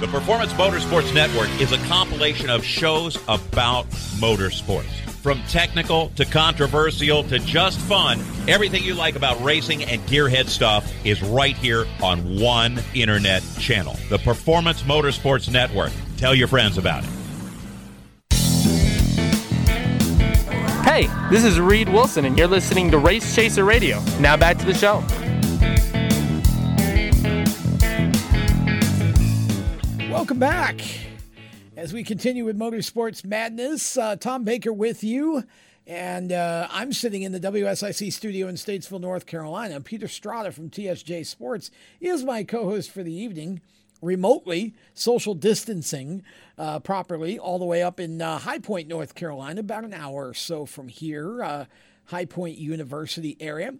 Speaker 6: The Performance Motorsports Network is a compilation of shows about motorsports. From technical to controversial to just fun, everything you like about racing and gearhead stuff is right here on one internet channel. The Performance Motorsports Network. Tell your friends about it.
Speaker 12: Hey, this is Reed Wilson, and you're listening to Race Chaser Radio. Now back to the show.
Speaker 2: Welcome back. As we continue with Motorsports Madness, uh, Tom Baker with you. And uh, I'm sitting in the WSIC studio in Statesville, North Carolina. Peter Strada from TSJ Sports is my co host for the evening, remotely, social distancing uh, properly, all the way up in uh, High Point, North Carolina, about an hour or so from here, uh, High Point University area.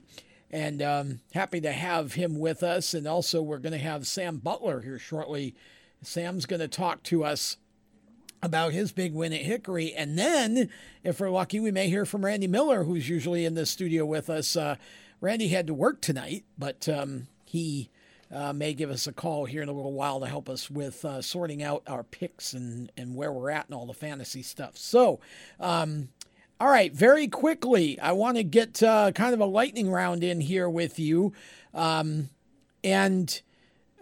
Speaker 2: And um, happy to have him with us. And also, we're going to have Sam Butler here shortly. Sam's going to talk to us about his big win at Hickory. And then, if we're lucky, we may hear from Randy Miller, who's usually in the studio with us. Uh, Randy had to work tonight, but um, he uh, may give us a call here in a little while to help us with uh, sorting out our picks and, and where we're at and all the fantasy stuff. So, um, all right, very quickly, I want to get uh, kind of a lightning round in here with you. Um, and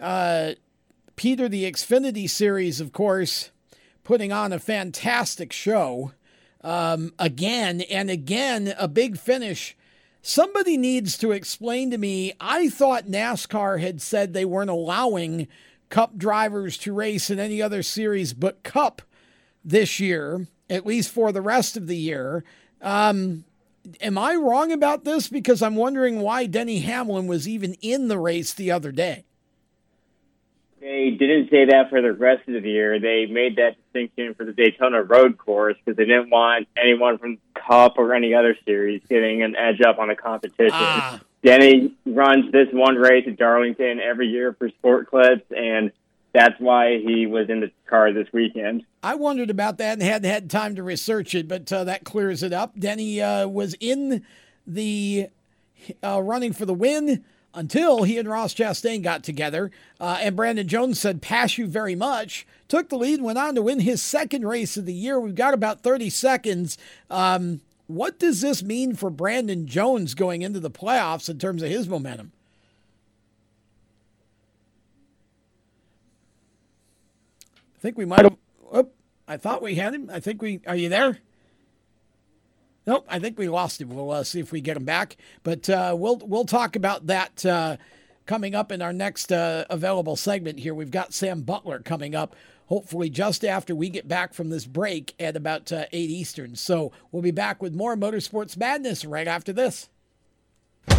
Speaker 2: uh, Peter, the Xfinity series, of course, putting on a fantastic show um, again and again, a big finish. Somebody needs to explain to me. I thought NASCAR had said they weren't allowing Cup drivers to race in any other series but Cup this year, at least for the rest of the year. Um, am I wrong about this? Because I'm wondering why Denny Hamlin was even in the race the other day.
Speaker 3: They didn't say that for the rest of the year. They made that distinction for the Daytona Road Course because they didn't want anyone from Cup or any other series getting an edge up on the competition.
Speaker 2: Ah.
Speaker 3: Denny runs this one race at Darlington every year for Sport Clips, and that's why he was in the car this weekend.
Speaker 2: I wondered about that and hadn't had time to research it, but uh, that clears it up. Denny uh, was in the uh, running for the win until he and Ross Chastain got together. Uh, and Brandon Jones said, Pass you very much. Took the lead, went on to win his second race of the year. We've got about 30 seconds. Um, what does this mean for Brandon Jones going into the playoffs in terms of his momentum? I think we might have. Oh, I thought we had him. I think we. Are you there? Nope, I think we lost him. We'll uh, see if we get him back. But uh, we'll we'll talk about that uh, coming up in our next uh, available segment here. We've got Sam Butler coming up, hopefully just after we get back from this break at about uh, 8 Eastern. So we'll be back with more Motorsports Madness right after this.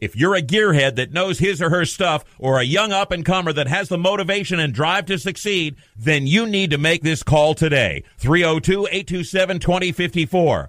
Speaker 6: If you're a gearhead that knows his or her stuff or a young up and comer that has the motivation and drive to succeed, then you need to make this call today. 302-827-2054.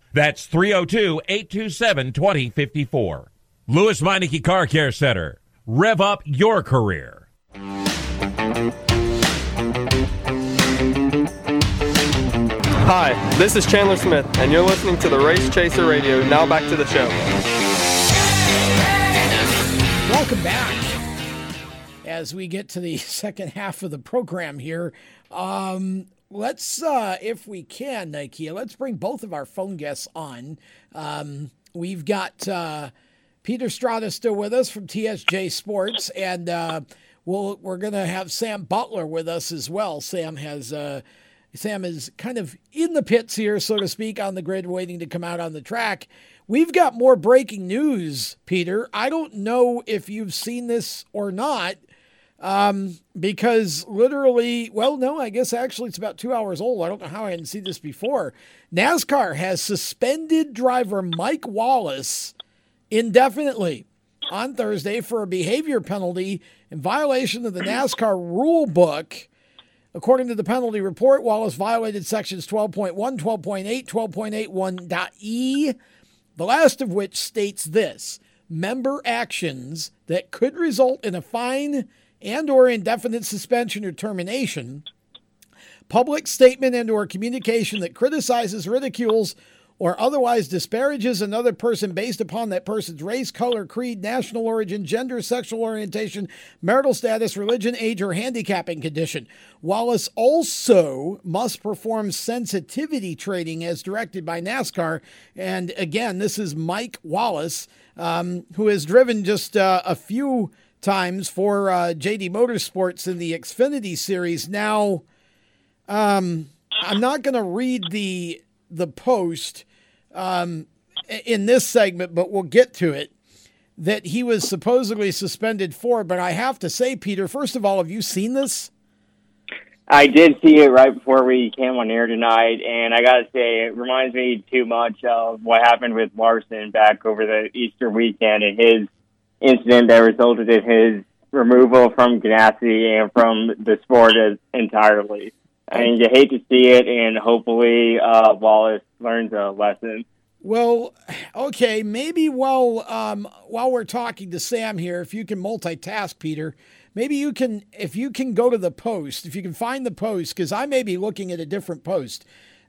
Speaker 6: That's 302 827 2054. Lewes Meineke Car Care Center. Rev up your career.
Speaker 12: Hi, this is Chandler Smith, and you're listening to the Race Chaser Radio. Now back to the show.
Speaker 2: Welcome back. As we get to the second half of the program here, um, let's, uh, if we can, Nikea, let's bring both of our phone guests on. Um, we've got uh, Peter Strada still with us from TSJ Sports, and uh, we'll, we're going to have Sam Butler with us as well. Sam has uh, Sam is kind of in the pits here, so to speak, on the grid, waiting to come out on the track. We've got more breaking news, Peter. I don't know if you've seen this or not, um, because literally, well, no, I guess actually it's about two hours old. I don't know how I hadn't seen this before. NASCAR has suspended driver Mike Wallace indefinitely on Thursday for a behavior penalty in violation of the NASCAR rule book. According to the penalty report, Wallace violated sections 12.1, 12.8, 12.81.e, the last of which states this member actions that could result in a fine and or indefinite suspension or termination public statement and or communication that criticizes ridicules or otherwise disparages another person based upon that person's race, color, creed, national origin, gender, sexual orientation, marital status, religion, age, or handicapping condition. Wallace also must perform sensitivity training as directed by NASCAR. And again, this is Mike Wallace, um, who has driven just uh, a few times for uh, JD Motorsports in the Xfinity Series. Now, um, I'm not going to read the the post um, in this segment, but we'll get to it. that he was supposedly suspended for. But I have to say, Peter, first of all, have you seen this?
Speaker 3: I did see it right before we came on air tonight, and I got to say, it reminds me too much of what happened with Larson back over the Easter weekend and his incident that resulted in his removal from Ganassi and from the sport as, entirely. I mean, you hate to see it, and hopefully uh, Wallace learns a lesson.
Speaker 2: Well, okay, maybe while um, while we're talking to Sam here, if you can multitask, Peter, maybe you can if you can go to the post, if you can find the post, because I may be looking at a different post.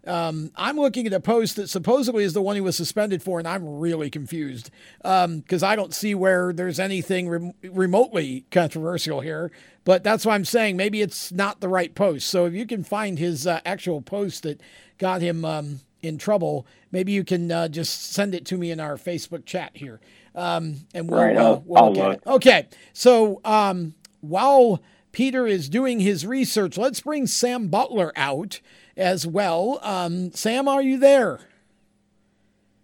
Speaker 2: Um, I'm looking at a post that supposedly is the one he was suspended for, and I'm really confused because um, I don't see where there's anything rem- remotely controversial here. But that's why I'm saying maybe it's not the right post. So if you can find his uh, actual post that got him um, in trouble, maybe you can uh, just send it to me in our Facebook chat here, um, and we'll,
Speaker 3: right,
Speaker 2: uh, we'll look at it. Okay, so um, while Peter is doing his research, let's bring Sam Butler out as well. Um, Sam, are you there?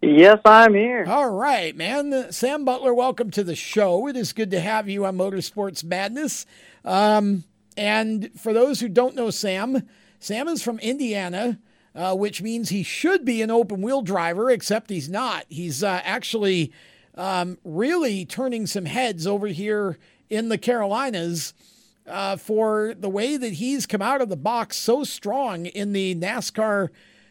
Speaker 14: Yes, I'm here.
Speaker 2: All right, man. Sam Butler, welcome to the show. It is good to have you on Motorsports Madness. Um, and for those who don't know Sam, Sam is from Indiana, uh, which means he should be an open wheel driver, except he's not. He's uh, actually um, really turning some heads over here in the Carolinas uh, for the way that he's come out of the box so strong in the NASCAR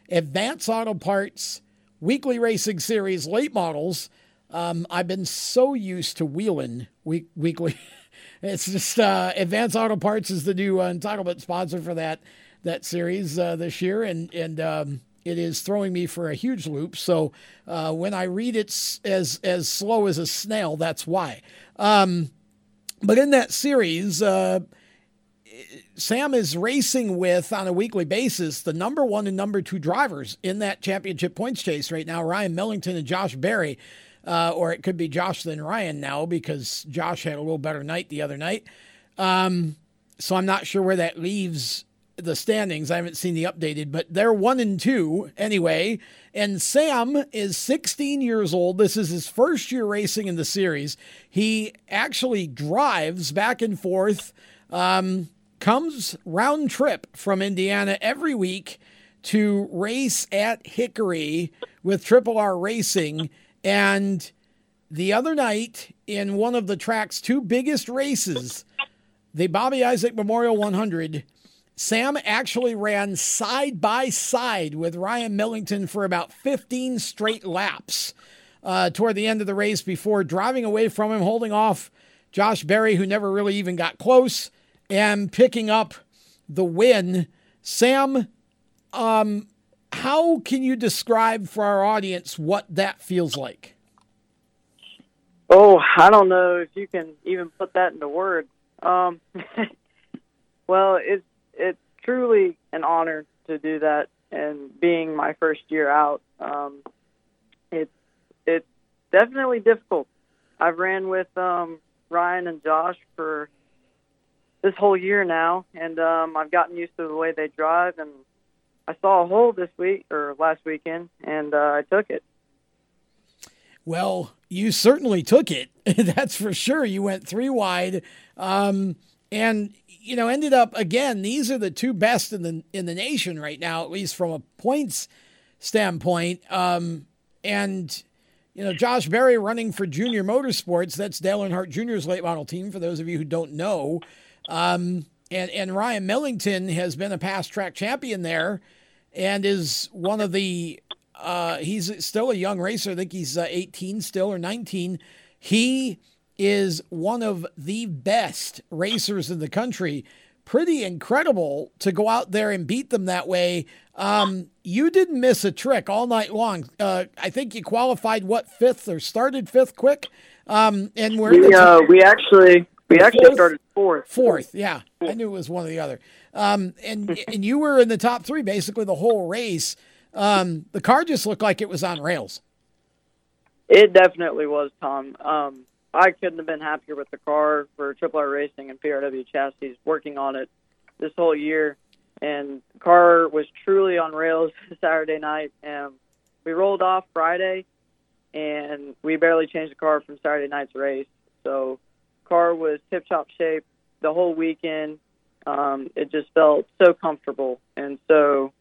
Speaker 2: Advance Auto Parts Weekly Racing Series late models. Um, I've been so used to wheeling week, weekly. it's just uh, Advance Auto Parts is the new uh, entitlement sponsor for that that series uh, this year, and and um, it is throwing me for a huge loop. So uh, when I read it as as slow as a snail, that's why. Um, but in that series, uh, Sam is racing with on a weekly basis the number one and number two drivers in that championship points chase right now, Ryan Millington and Josh Berry. Uh, or it could be Josh than Ryan now because Josh had a little better night the other night. Um, so I'm not sure where that leaves the standings. I haven't seen the updated, but they're one and two anyway. And Sam is 16 years old. This is his first year racing in the series. He actually drives back and forth, um, comes round trip from Indiana every week to race at Hickory with Triple R Racing. And the other night, in one of the track's two biggest races, the Bobby Isaac Memorial 100, Sam actually ran side by side with Ryan Millington for about 15 straight laps uh, toward the end of the race before driving away from him, holding off Josh Berry, who never really even got close, and picking up the win. Sam, um, how can you describe for our audience what that feels like?
Speaker 14: Oh, I don't know if you can even put that into words. Um, well, it's truly an honor to do that, and being my first year out, um, it's it's definitely difficult. I've ran with um, Ryan and Josh for this whole year now, and um, I've gotten used to the way they drive. And I saw a hole this week or last weekend, and uh, I took it.
Speaker 2: Well, you certainly took it. That's for sure. You went three wide. Um, and you know ended up again these are the two best in the in the nation right now at least from a points standpoint. Um, and you know Josh Berry running for Junior Motorsports that's Dale Earnhardt Jr.'s late model team for those of you who don't know. Um, and and Ryan Millington has been a past track champion there and is one of the uh, he's still a young racer. I think he's uh, 18 still or 19 he is one of the best racers in the country. Pretty incredible to go out there and beat them that way. Um, you didn't miss a trick all night long. Uh, I think you qualified what fifth or started fifth quick. Um, and we're
Speaker 14: we, uh, we actually we actually fourth? started fourth.
Speaker 2: Fourth, yeah. I knew it was one or the other. Um, and and you were in the top three basically the whole race. Um, the car just looked like it was on rails.
Speaker 14: It definitely was, Tom. Um, I couldn't have been happier with the car for Triple R Racing and PRW Chassis working on it this whole year. And the car was truly on rails Saturday night. And we rolled off Friday, and we barely changed the car from Saturday night's race. So, car was tip top shape the whole weekend. Um, it just felt so comfortable and so,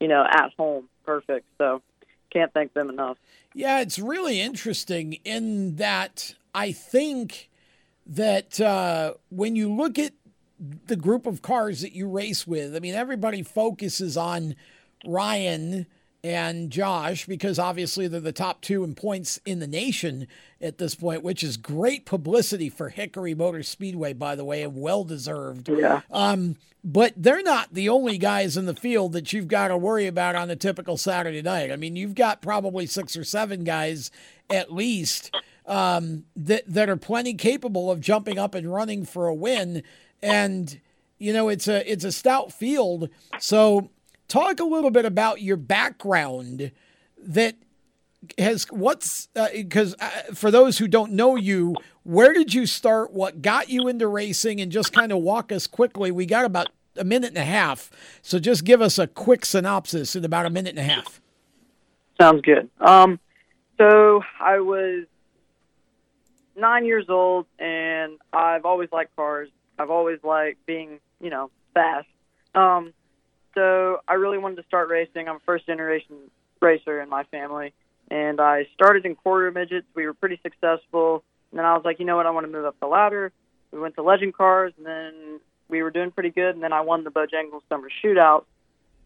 Speaker 14: you know, at home, perfect. So, can't thank them enough.
Speaker 2: Yeah, it's really interesting in that I think that uh, when you look at the group of cars that you race with, I mean, everybody focuses on Ryan and Josh because obviously they're the top two in points in the nation at this point, which is great publicity for Hickory Motor Speedway, by the way, and well deserved.
Speaker 14: Yeah.
Speaker 2: Um, but they're not the only guys in the field that you've got to worry about on a typical Saturday night. I mean, you've got probably six or seven guys at least um, that that are plenty capable of jumping up and running for a win, and you know it's a it's a stout field. So talk a little bit about your background that has what's because uh, uh, for those who don't know you where did you start? What got you into racing? And just kind of walk us quickly. We got about a minute and a half. So just give us a quick synopsis in about a minute and a half.
Speaker 14: Sounds good. Um so i was nine years old and i've always liked cars i've always liked being you know fast um so I really wanted to start racing. I'm a first generation racer in my family, and I started in quarter midgets. We were pretty successful, and then I was like, you know what, I want to move up the ladder. We went to Legend Cars, and then we were doing pretty good, and then I won the Bojangles Summer Shootout,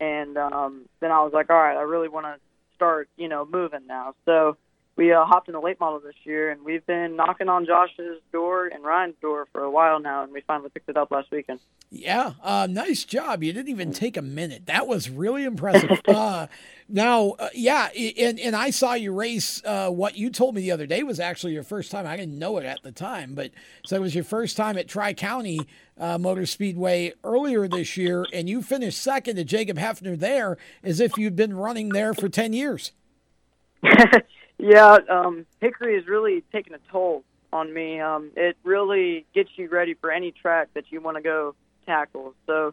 Speaker 14: and um, then I was like, all right, I really want to start, you know, moving now. So we uh, hopped in the late model this year, and we've been knocking on Josh's door and Ryan's door for a while now, and we finally picked it up last weekend.
Speaker 2: Yeah, uh, nice job. You didn't even take a minute. That was really impressive. uh, now, uh, yeah, and, and I saw you race. Uh, what you told me the other day was actually your first time. I didn't know it at the time, but so it was your first time at Tri County uh, Motor Speedway earlier this year, and you finished second to Jacob Heafner there as if you'd been running there for 10 years.
Speaker 14: Yeah, um, Hickory has really taken a toll on me. Um, it really gets you ready for any track that you want to go tackle. So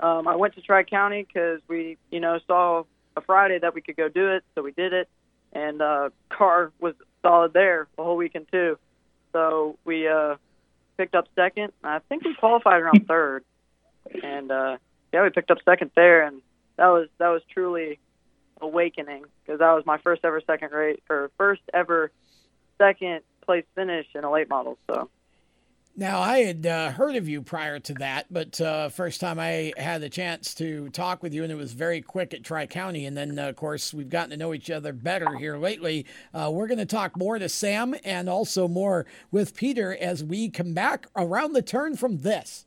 Speaker 14: um, I went to Tri County because we, you know, saw a Friday that we could go do it, so we did it, and uh, car was solid there the whole weekend too. So we uh, picked up second. I think we qualified around third, and uh, yeah, we picked up second there, and that was that was truly awakening because that was my first ever second rate or first ever second place finish in a late model. So.
Speaker 2: Now, I had uh, heard of you prior to that, but uh, first time I had the chance to talk with you, and it was very quick at Tri County. And then, uh, of course, we've gotten to know each other better here lately. Uh, we're going to talk more to Sam and also more with Peter as we come back around the turn from this.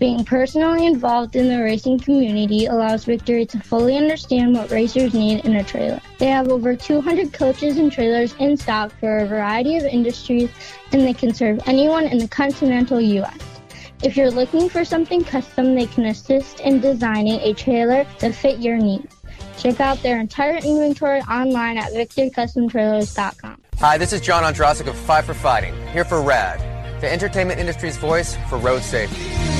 Speaker 15: Being personally involved in the racing community allows Victory to fully understand what racers need in a trailer. They have over 200 coaches and trailers in stock for a variety of industries, and they can serve anyone in the continental U.S. If you're looking for something custom, they can assist in designing a trailer to fit your needs. Check out their entire inventory online at victorycustomtrailers.com.
Speaker 16: Hi, this is John Ondrasik of Five for Fighting, here for RAD, the entertainment industry's voice for road safety.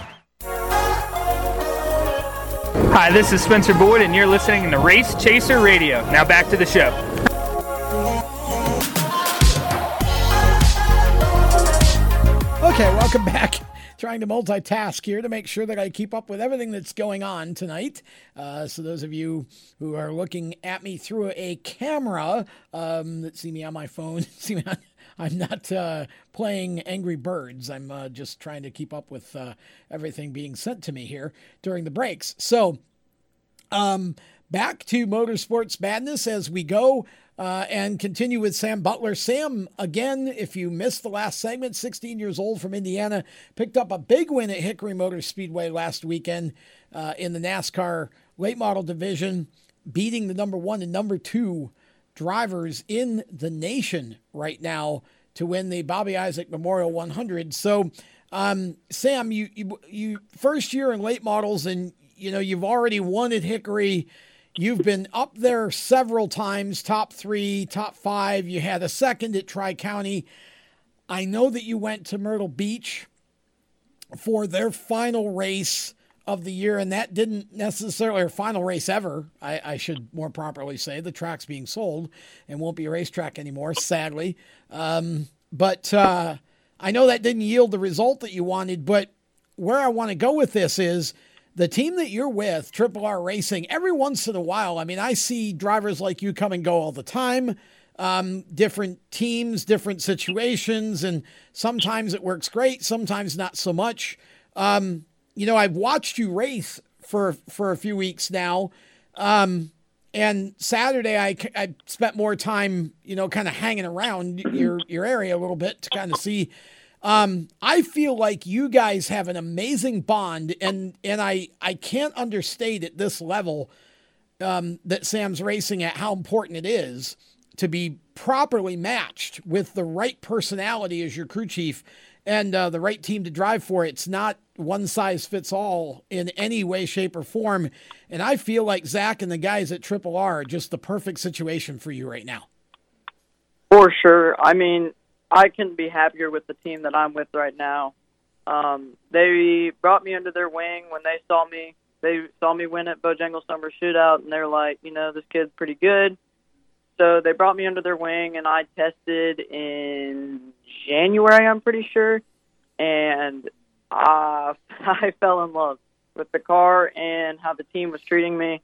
Speaker 12: Hi, this is Spencer Boyd, and you're listening to Race Chaser Radio. Now back to the show.
Speaker 2: Okay, welcome back. Trying to multitask here to make sure that I keep up with everything that's going on tonight. Uh, so, those of you who are looking at me through a camera um, that see me on my phone, see me on, I'm not uh, playing Angry Birds. I'm uh, just trying to keep up with uh, everything being sent to me here during the breaks. So, um, back to motorsports madness as we go uh, and continue with Sam Butler. Sam, again, if you missed the last segment, 16 years old from Indiana, picked up a big win at Hickory Motor Speedway last weekend uh, in the NASCAR late model division, beating the number one and number two drivers in the nation right now to win the Bobby Isaac Memorial 100. So, um, Sam, you, you you first year in late models, and you know you've already won at Hickory. You've been up there several times, top three, top five. You had a second at Tri County. I know that you went to Myrtle Beach for their final race of the year, and that didn't necessarily, or final race ever, I, I, should more properly say. The track's being sold and won't be a racetrack anymore, sadly. Um, but uh, I know that didn't yield the result that you wanted. But where I want to go with this is the team that you're with, Triple R Racing, every once in a while, I mean, I see drivers like you come and go all the time. Um, different teams, different situations, and sometimes it works great, sometimes not so much. Um, you know, I've watched you race for for a few weeks now, um, and Saturday I, I spent more time, you know, kind of hanging around your your area a little bit to kind of see. Um, I feel like you guys have an amazing bond, and and I I can't understate at this level um, that Sam's racing at how important it is to be properly matched with the right personality as your crew chief and uh, the right team to drive for. It's not one size fits all in any way, shape, or form. And I feel like Zach and the guys at Triple R are just the perfect situation for you right now.
Speaker 14: For sure. I mean, I couldn't be happier with the team that I'm with right now. Um, they brought me under their wing when they saw me. They saw me win at Bojangles Summer Shootout, and they're like, you know, this kid's pretty good. So they brought me under their wing, and I tested in January, I'm pretty sure, and uh, I fell in love with the car and how the team was treating me.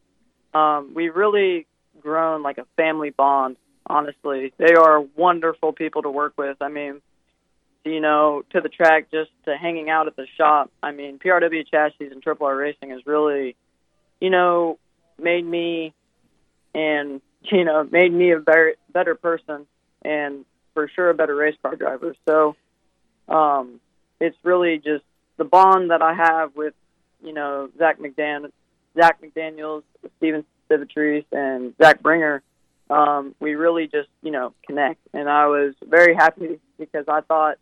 Speaker 14: Um, we really grown like a family bond. Honestly, they are wonderful people to work with. I mean, you know, to the track, just to hanging out at the shop. I mean, PRW chassis and Triple R Racing has really, you know, made me and you know made me a better better person and for sure a better race car driver. So, um, it's really just the bond that I have with, you know, Zach McDan, Zach McDaniels, Steven Civitrice, and Zach Bringer. Um, we really just, you know, connect. And I was very happy because I thought,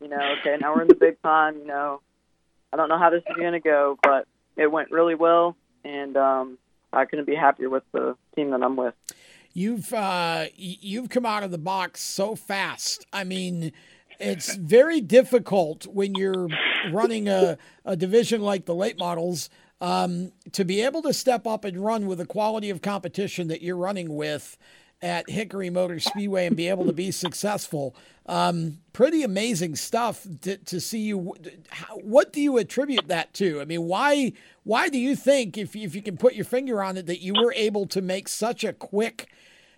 Speaker 14: you know, okay, now we're in the big time. You know, I don't know how this is going to go, but it went really well, and um, I couldn't be happier with the team that I'm with.
Speaker 2: You've uh, you've come out of the box so fast. I mean, it's very difficult when you're running a, a division like the late models Um, to be able to step up and run with the quality of competition that you're running with at Hickory Motor Speedway and be able to be successful, um, pretty amazing stuff to, to see you. What do you attribute that to? I mean, why why do you think, if if you can put your finger on it, that you were able to make such a quick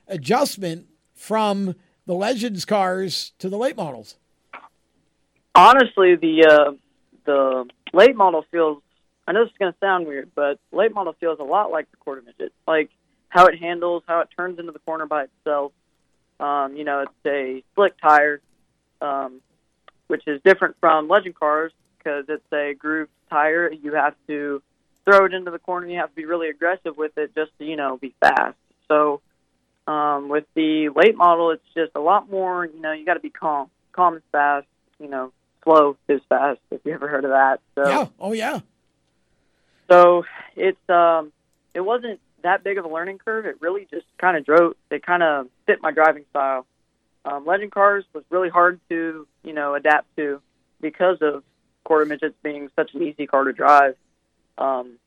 Speaker 2: adjustment from the Legends cars to the late models?
Speaker 14: Honestly, the uh, the late model feels. I know this is going to sound weird, but late model feels a lot like the quarter midget. Like how it handles, how it turns into the corner by itself. Um, you know, it's a slick tire, um, which is different from legend cars because it's a grooved tire. You have to throw it into the corner. You have to be really aggressive with it just to you know be fast. So um, with the late model, it's just a lot more. You know, you got to be calm. Calm is fast. You know, slow is fast. If you ever heard of that. So,
Speaker 2: yeah. Oh yeah.
Speaker 14: So it's um, it wasn't that big of a learning curve. It really just kind of drove. It kind of fit my driving style. Um, Legend cars was really hard to you know adapt to because of quarter midgets being such an easy car to drive. Um,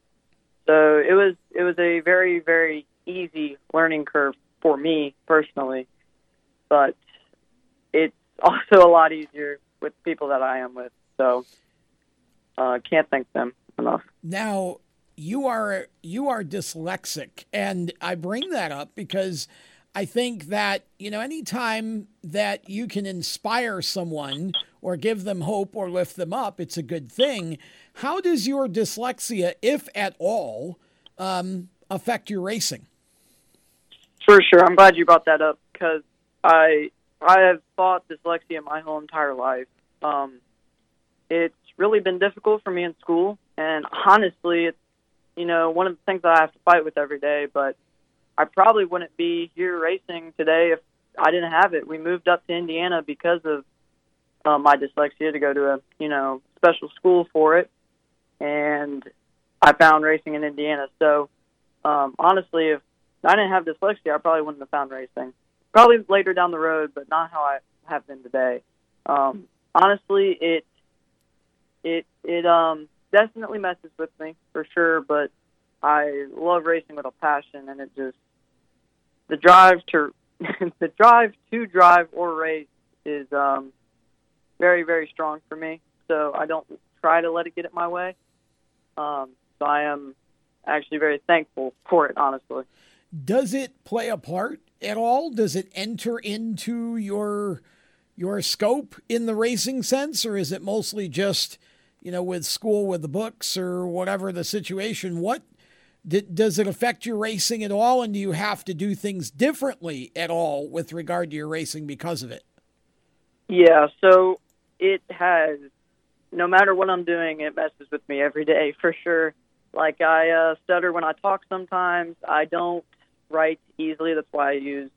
Speaker 14: so it was it was a very very easy learning curve for me personally, but it's also a lot easier with people that I am with. So uh, can't thank them enough.
Speaker 2: Now you are you are dyslexic, and I bring that up because I think that you know anytime that you can inspire someone or give them hope or lift them up, it's a good thing. How does your dyslexia, if at all, um, affect your racing?
Speaker 14: For sure, I'm glad you brought that up because I I have fought dyslexia my whole entire life. Um, it's really been difficult for me in school, and honestly, it's you know one of the things that I have to fight with every day. But I probably wouldn't be here racing today if I didn't have it. We moved up to Indiana because of uh, my dyslexia to go to a you know special school for it, and I found racing in Indiana. So um, honestly, if I didn't have dyslexia, I probably wouldn't have found racing. Probably later down the road, but not how I have been today. Um, honestly, it it it um definitely messes with me for sure, but I love racing with a passion, and it just the drive to the drive to drive or race is um very very strong for me. So I don't try to let it get in my way. Um, so I am actually very thankful for it, honestly.
Speaker 2: Does it play a part at all? Does it enter into your your scope in the racing sense, or is it mostly just you know with school with the books or whatever the situation? What does it affect your racing at all, and do you have to do things differently at all with regard to your racing because of it?
Speaker 14: Yeah, so it has. No matter what I'm doing, it messes with me every day for sure. Like I uh, stutter when I talk sometimes. I don't write easily. That's why I use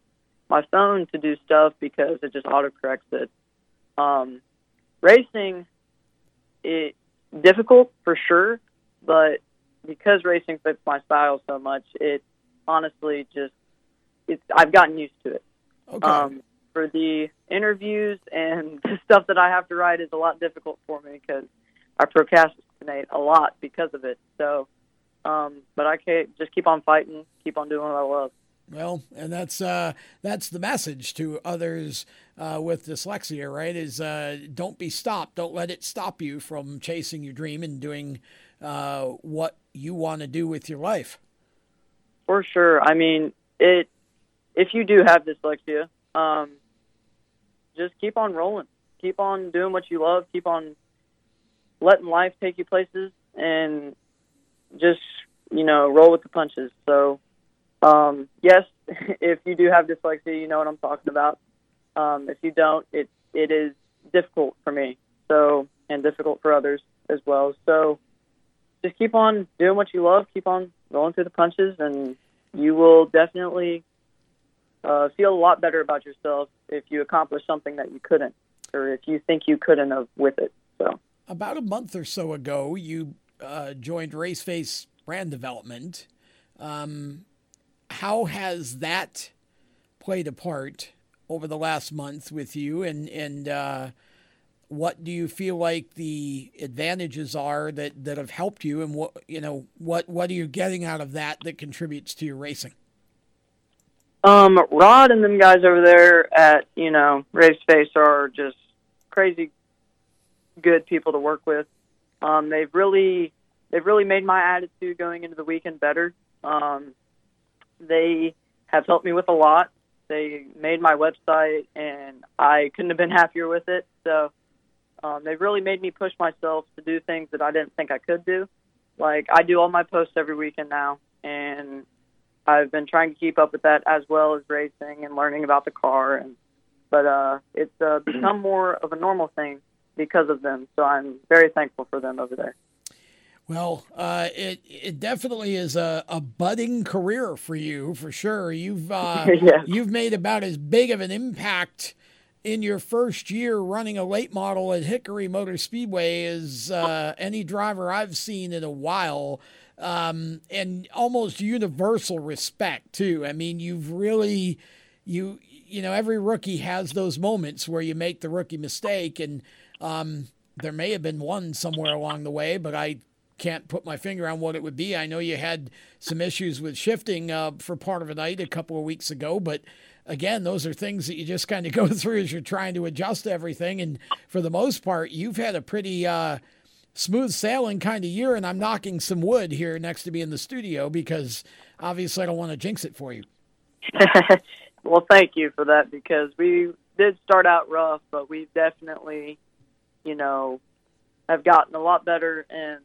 Speaker 14: my phone to do stuff because it just autocorrects it. Um, racing, it difficult for sure, but because racing fits my style so much, it honestly just it's I've gotten used to it.
Speaker 2: Okay.
Speaker 14: Um, for the interviews and the stuff that I have to write is a lot difficult for me because I procrastinate a lot because of it. So um, but I can't just keep on fighting, keep on doing what I love.
Speaker 2: Well, and that's uh, that's the message to others uh, with dyslexia, right? Is uh, don't be stopped. Don't let it stop you from chasing your dream and doing uh, what you want to do with your life.
Speaker 14: For sure. I mean, it. If you do have dyslexia, um, just keep on rolling. Keep on doing what you love. Keep on letting life take you places, and just you know roll with the punches. So um, yes, if you do have dyslexia, you know what I'm talking about. Um, if you don't, it it is difficult for me. So and difficult for others as well. So just keep on doing what you love. Keep on rolling through the punches, and you will definitely uh, feel a lot better about yourself if you accomplish something that you couldn't, or if you think you couldn't have with it. So
Speaker 2: about a month or so ago, you uh, joined Raceface Brand Development. Um, how has that played a part over the last month with you, and and uh, what do you feel like the advantages are that, that have helped you, and what you know what what are you getting out of that that contributes to your racing?
Speaker 14: Um, Rod and them guys over there at you know Race Face are just crazy good people to work with. Um, they've really they've really made my attitude going into the weekend better. Um, they have helped me with a lot. They made my website, and I couldn't have been happier with it. So um, they've really made me push myself to do things that I didn't think I could do. Like I do all my posts every weekend now, and I've been trying to keep up with that as well as racing and learning about the car. And but uh, it's uh, become more of a normal thing because of them. So I'm very thankful for them over there.
Speaker 2: Well, uh, it it definitely is a, a budding career for you for sure. You've uh,
Speaker 14: Yes.
Speaker 2: you've made about as big of an impact in your first year running a late model at Hickory Motor Speedway as uh, any driver I've seen in a while, um, and almost universal respect too. I mean, you've really you you know every rookie has those moments where you make the rookie mistake, and um, there may have been one somewhere along the way, but I can't put my finger on what it would be. I know you had some issues with shifting uh, for part of a night a couple of weeks ago, but again, those are things that you just kind of go through as you're trying to adjust everything. And for the most part, you've had a pretty uh, smooth sailing kind of year. And I'm knocking some wood here next to me in the studio because obviously I don't want to jinx it for you.
Speaker 14: well, thank you for that because we did start out rough, but we've definitely, you know, have gotten a lot better, and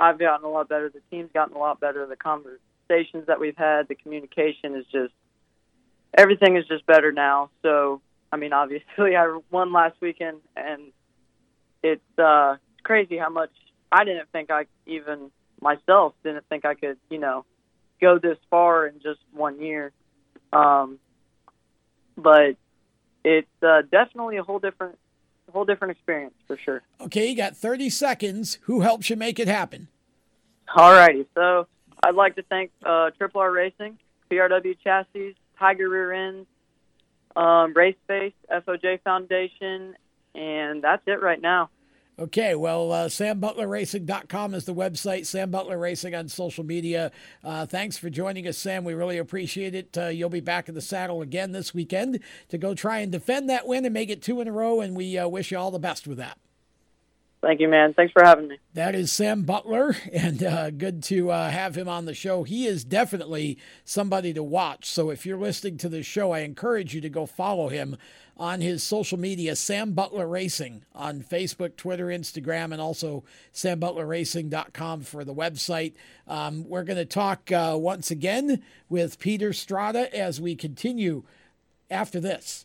Speaker 14: I've gotten a lot better. The team's gotten a lot better. The conversations that we've had, the communication is just everything is just better now. So, I mean, obviously, I won last weekend, and it's uh, crazy how much I didn't think I even myself didn't think I could, you know, go this far in just one year. Um, but it's uh, definitely a whole different, whole different experience for sure.
Speaker 2: Okay, you got 30 seconds. Who helps you make it happen?
Speaker 14: All righty. so I'd like to thank uh, Triple R Racing, PRW Chassis, Tiger Rear Ends, um, Race Face, FOJ Foundation, and that's it right now.
Speaker 2: Okay, well, uh, SamButlerRacing.com is the website. Sam Butler Racing on social media. Uh, thanks for joining us, Sam. We really appreciate it. Uh, you'll be back in the saddle again this weekend to go try and defend that win and make it two in a row, and we uh, wish you all the best with that.
Speaker 14: Thank you, man. Thanks for having me.
Speaker 2: That is Sam Butler, and uh, good to uh, have him on the show. He is definitely somebody to watch. So if you're listening to this show, I encourage you to go follow him on his social media, Sam Butler Racing, on Facebook, Twitter, Instagram, and also SamButlerRacing.com for the website. Um, we're going to talk uh, once again with Peter Strada as we continue after this.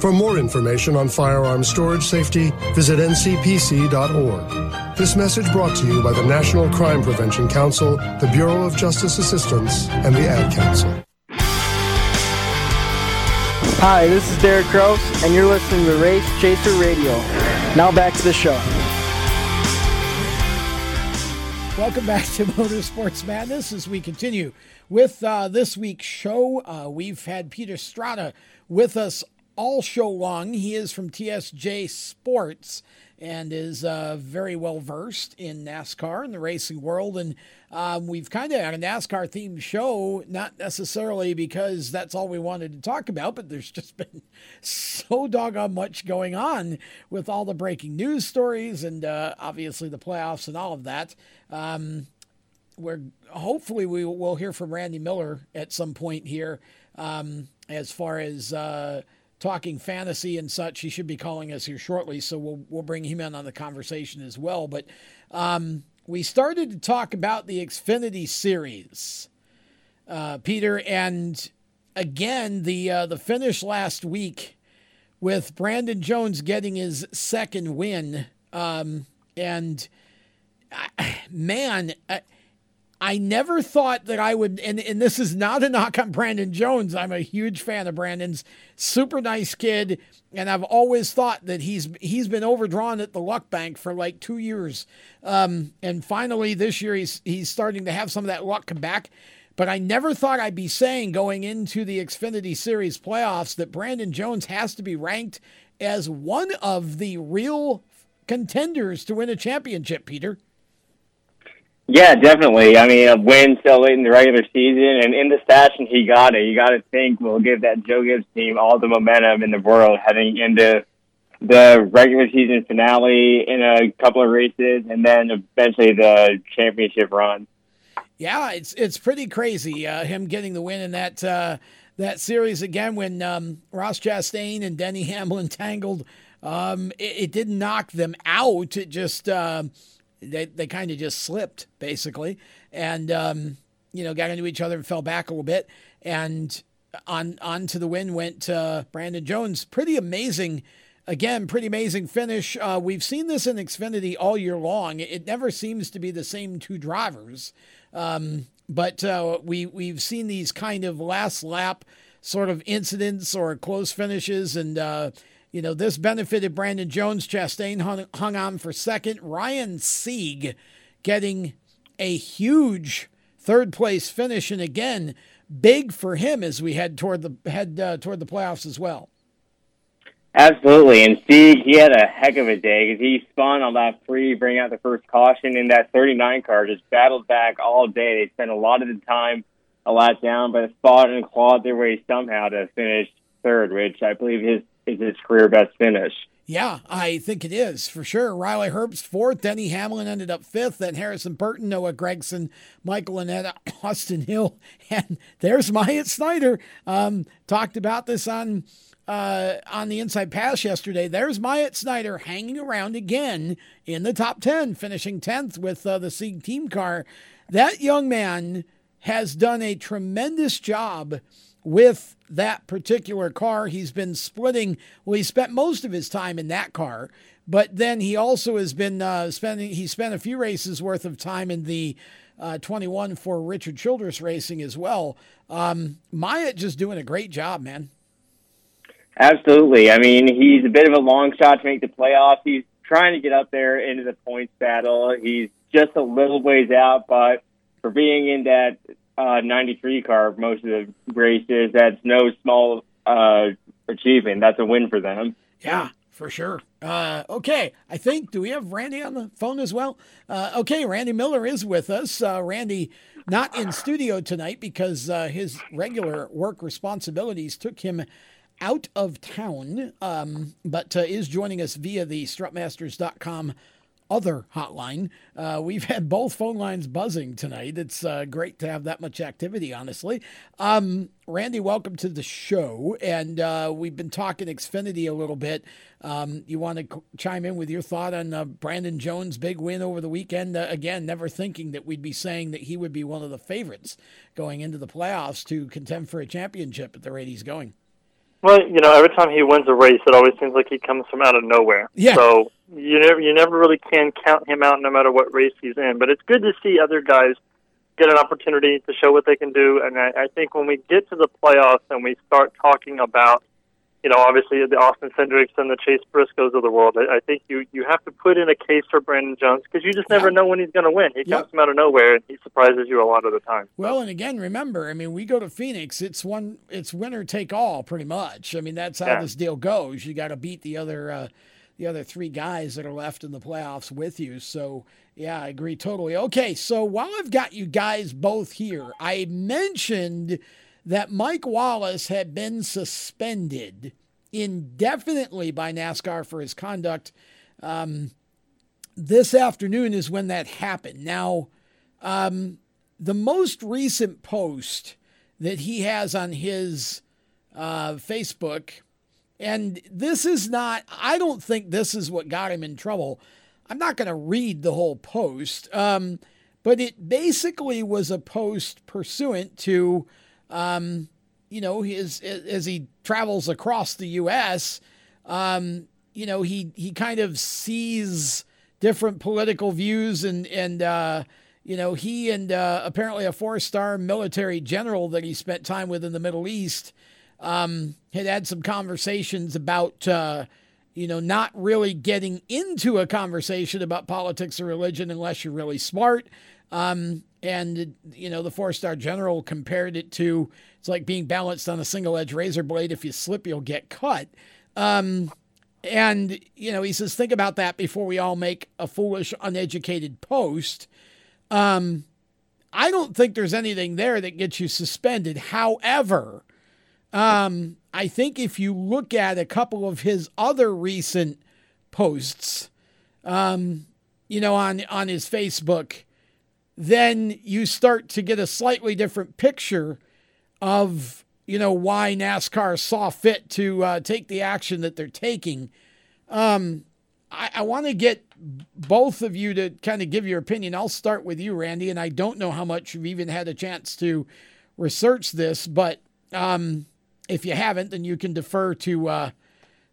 Speaker 17: For more information on firearm storage safety, visit ncpc.org. This message brought to you by the National Crime Prevention Council, the Bureau of Justice Assistance, and the Ad Council.
Speaker 18: Hi, this is Derek Kraus, and you're listening to Race Chaser Radio. Now back to the show.
Speaker 2: Welcome back to Motorsports Madness as we continue with uh, this week's show. Uh, we've had Peter Strada with us all show long. He is from TSJ Sports and is uh, very well versed in NASCAR and the racing world. And um, we've kind of had a NASCAR themed show, not necessarily because that's all we wanted to talk about, but there's just been so doggone much going on with all the breaking news stories and uh, obviously the playoffs and all of that. Um, we're hopefully we will hear from Randy Miller at some point here um, as far as. Uh, talking fantasy and such. He should be calling us here shortly, so we'll we'll bring him in on the conversation as well. But um, we started to talk about the Xfinity Series, uh, Peter, and again the uh, the finish last week with Brandon Jones getting his second win, um, and uh, man. I never thought that I would, and, and this is not a knock on Brandon Jones. I'm a huge fan of Brandon's, super nice kid, and I've always thought that he's he's been overdrawn at the luck bank for like two years, um, and finally this year he's he's starting to have some of that luck come back. But I never thought I'd be saying going into the Xfinity Series playoffs that Brandon Jones has to be ranked as one of the real contenders to win a championship, Peter.
Speaker 3: Yeah, definitely. I mean, a win so late in the regular season, and in the fashion he got it. You got to think we'll give that Joe Gibbs team all the momentum in the world heading into the regular season finale in a couple of races, and then eventually the championship run.
Speaker 2: Yeah, it's it's pretty crazy. Uh, him getting the win in that uh, that series again when um, Ross Chastain and Denny Hamlin tangled. Um, it, it, didn't knock them out. It just uh, they they kind of just slipped basically, and um, you know got into each other and fell back a little bit, and on on to the win went uh, Brandon Jones. Pretty amazing. Again, pretty amazing finish. Uh, we've seen this in Xfinity all year long. It never seems to be the same two drivers, um, but uh, we we've seen these kind of last lap sort of incidents or close finishes, and uh, you know, this benefited Brandon Jones. Chastain hung, hung on for second. Ryan Sieg getting a huge third place finish, and again, big for him as we head toward the head uh, toward the playoffs as well.
Speaker 3: Absolutely, and Sieg he had a heck of a day because he spun on lap free, bring out the first caution in that 39 car, just battled back all day. They spent a lot of the time a lot down, but fought and clawed their way somehow to finish third, which I believe his is his career best finish.
Speaker 2: Yeah, I think it is for sure. Riley Herbst fourth, Denny Hamlin ended up fifth, then Harrison Burton, Noah Gragson, Michael Annett, Austin Hill, and there's Myatt Snider. Um, talked about this on uh, on the Inside Pass yesterday. There's Myatt Snider hanging around again in the top ten, finishing tenth with uh, the Sieg team car. That young man has done a tremendous job with that particular car. He's been splitting, well, he spent most of his time in that car, but then he also has been uh, spending, he spent a few races worth of time in the uh, 21 for Richard Childress Racing as well. Um, Myatt just doing a great job, man.
Speaker 3: Absolutely. I mean, he's a bit of a long shot to make the playoffs. He's trying to get up there into the points battle. He's just a little ways out, but for being in that uh, 93 car most of the races, that's no small uh, achievement. That's a win for them.
Speaker 2: Yeah, for sure. Uh, okay, I think, do we have Randy on the phone as well? Uh, okay, Randy Miller is with us. Uh, Randy, not in studio tonight because uh, his regular work responsibilities took him out of town, um, but uh, is joining us via the strutmasters.com other hotline. Uh, we've had both phone lines buzzing tonight. It's uh, great to have that much activity, honestly. Um, Randy, welcome to the show. And uh, we've been talking Xfinity a little bit. Um, you want to chime in with your thought on uh, Brandon Jones' big win over the weekend? Uh, again, never thinking that we'd be saying that he would be one of the favorites going into the playoffs to contend for a championship at the rate he's going.
Speaker 19: Well, you know, every time he wins a race, it always seems like he comes from out of nowhere.
Speaker 2: Yeah.
Speaker 19: So you never you never really can count him out, no matter what race he's in. But it's good to see other guys get an opportunity to show what they can do. And I, I think when we get to the playoffs and we start talking about you know, obviously the Austin Cindrics and the Chase Briscoes of the world. I, I think you you have to put in a case for Brandon Jones because you just never know when he's going to win. He comes from out of nowhere and he surprises you a lot of the time.
Speaker 2: Well, and again, remember, I mean, we go to Phoenix. It's one, it's winner take all, pretty much. I mean, that's how
Speaker 19: Yeah.
Speaker 2: this deal goes. You got to beat the other, uh, the other three guys that are left in the playoffs with you. So, yeah, I agree totally. Okay, so while I've got you guys both here, I mentioned that Mike Wallace had been suspended indefinitely by NASCAR for his conduct. Um, this afternoon is when that happened. Now, um, the most recent post that he has on his uh, Facebook, and this is not, I don't think this is what got him in trouble. I'm not going to read the whole post, um, but it basically was a post pursuant to, um, you know, his as he travels across the U.S. Um, you know, he he kind of sees different political views and and uh, you know he and uh, apparently a four star military general that he spent time with in the Middle East um, had had some conversations about uh, you know not really getting into a conversation about politics or religion unless you're really smart. Um, and you know the four star general compared it to it's like being balanced on a single edge razor blade. If you slip, you'll get cut. Um, and, you know, he says, think about that before we all make a foolish, uneducated post. Um, I don't think there's anything there that gets you suspended. However, um, I think if you look at a couple of his other recent posts, um, you know, on, on his Facebook, then you start to get a slightly different picture of you know why NASCAR saw fit to uh, take the action that they're taking. Um, I, I want to get both of you to kind of give your opinion. I'll start with you, Randy, and I don't know how much you've even had a chance to research this, but um, if you haven't, then you can defer to uh,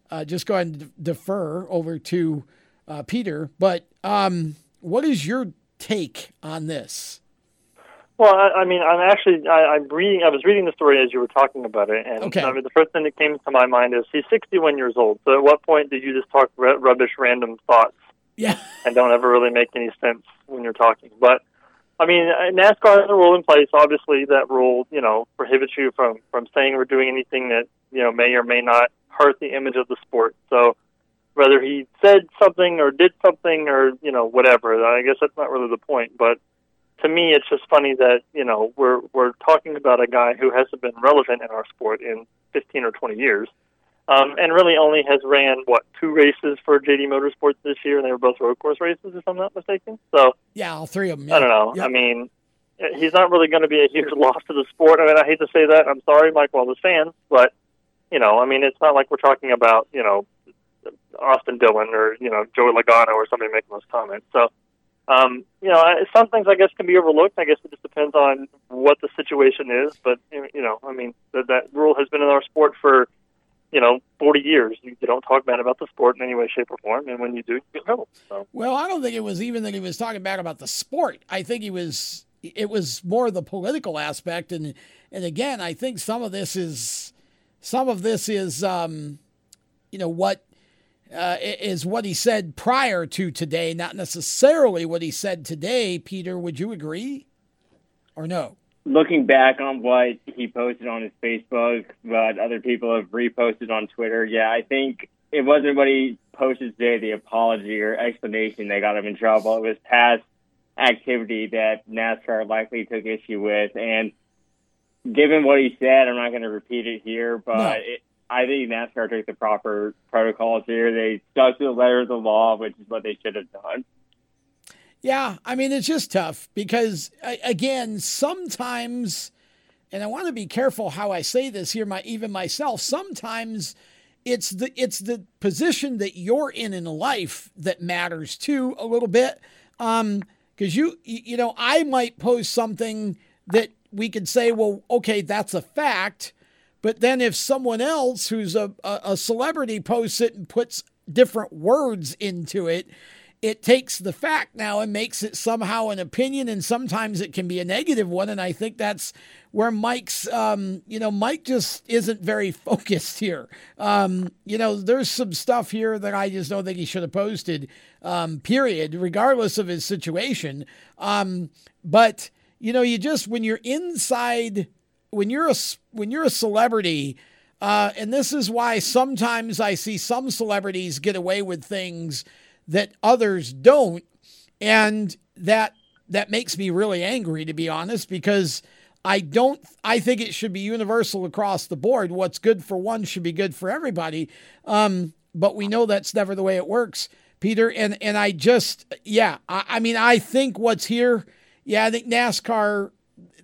Speaker 2: uh, just go ahead and defer over to uh, Peter. But um, what is your take on this?
Speaker 19: Well, I, I mean, I'm actually I, I'm reading. I was reading the story as you were talking about it, and
Speaker 2: Okay.
Speaker 19: I mean, the first thing that came to my mind is he's 61 years old. So, at what point did you just talk r- rubbish, random thoughts?
Speaker 2: Yeah,
Speaker 19: and don't ever really make any sense when you're talking. But I mean, uh, NASCAR has a rule in place. Obviously, that rule, you know, prohibits you from from saying or doing anything that you know may or may not hurt the image of the sport. So, whether he said something or did something or you know whatever, I guess that's not really the point. But to me, it's just funny that you know we're we're talking about a guy who hasn't been relevant in our sport in 15 or 20 years, um, and really only has ran what two races for JD Motorsports this year, and they were both road course races, if I'm not mistaken. So
Speaker 2: Yeah, all three of them.
Speaker 19: I don't know. I mean, he's not really going to be a huge loss to the sport. I mean, I hate to say that. I'm sorry, Mike Wallace fans, but you know, I mean, it's not like we're talking about you know Austin Dillon or you know Joey Logano or somebody making those comments. So Um, you know, some things I guess can be overlooked. I guess it just depends on what the situation is. But you know, I mean, that, that rule has been in our sport for you know 40 years. You, you don't talk bad about the sport in any way, shape, or form, and when you do, you get trouble. So
Speaker 2: Well, I don't think it was even that he was talking bad about the sport. I think he was. It was more the political aspect, and and again, I think some of this is some of this is um, you know what uh, is what he said prior to today, not necessarily what he said today. Peter, would you agree, or no?
Speaker 3: looking back on what he posted on his Facebook, what other people have reposted on Twitter, yeah, I think it wasn't what he posted today, the apology or explanation that got him in trouble. It was past activity that NASCAR likely took issue with. And given what he said, I'm not going to repeat it here, but
Speaker 2: No.
Speaker 3: it, I think NASCAR took the proper protocols here. They stuck to the letter of the law, which is what they should have done.
Speaker 2: Yeah, I mean it's just tough because again, sometimes and I want to be careful how I say this here my even myself, sometimes it's the it's the position that you're in in life that matters too a little bit. Um because you you you know, I might post something that we could say, well, okay, that's a fact, but then if someone else who's a, a, celebrity posts it and puts different words into it, it takes the fact now and makes it somehow an opinion, and sometimes it can be a negative one. And I think that's where Mike's, um, you know, Mike just isn't very focused here. Um, you know, there's some stuff here that I just don't think he should have posted, um, period, regardless of his situation. Um, but you know, you just when you're inside, when you're a when you're a celebrity. Uh, and this is why sometimes I see some celebrities get away with things that others don't, and that that makes me really angry to be honest because I don't I think it should be universal across the board. What's good for one should be good for everybody. Um, but we know that's never the way it works, Peter. And and I just yeah, I, I mean I think what's here, yeah, I think NASCAR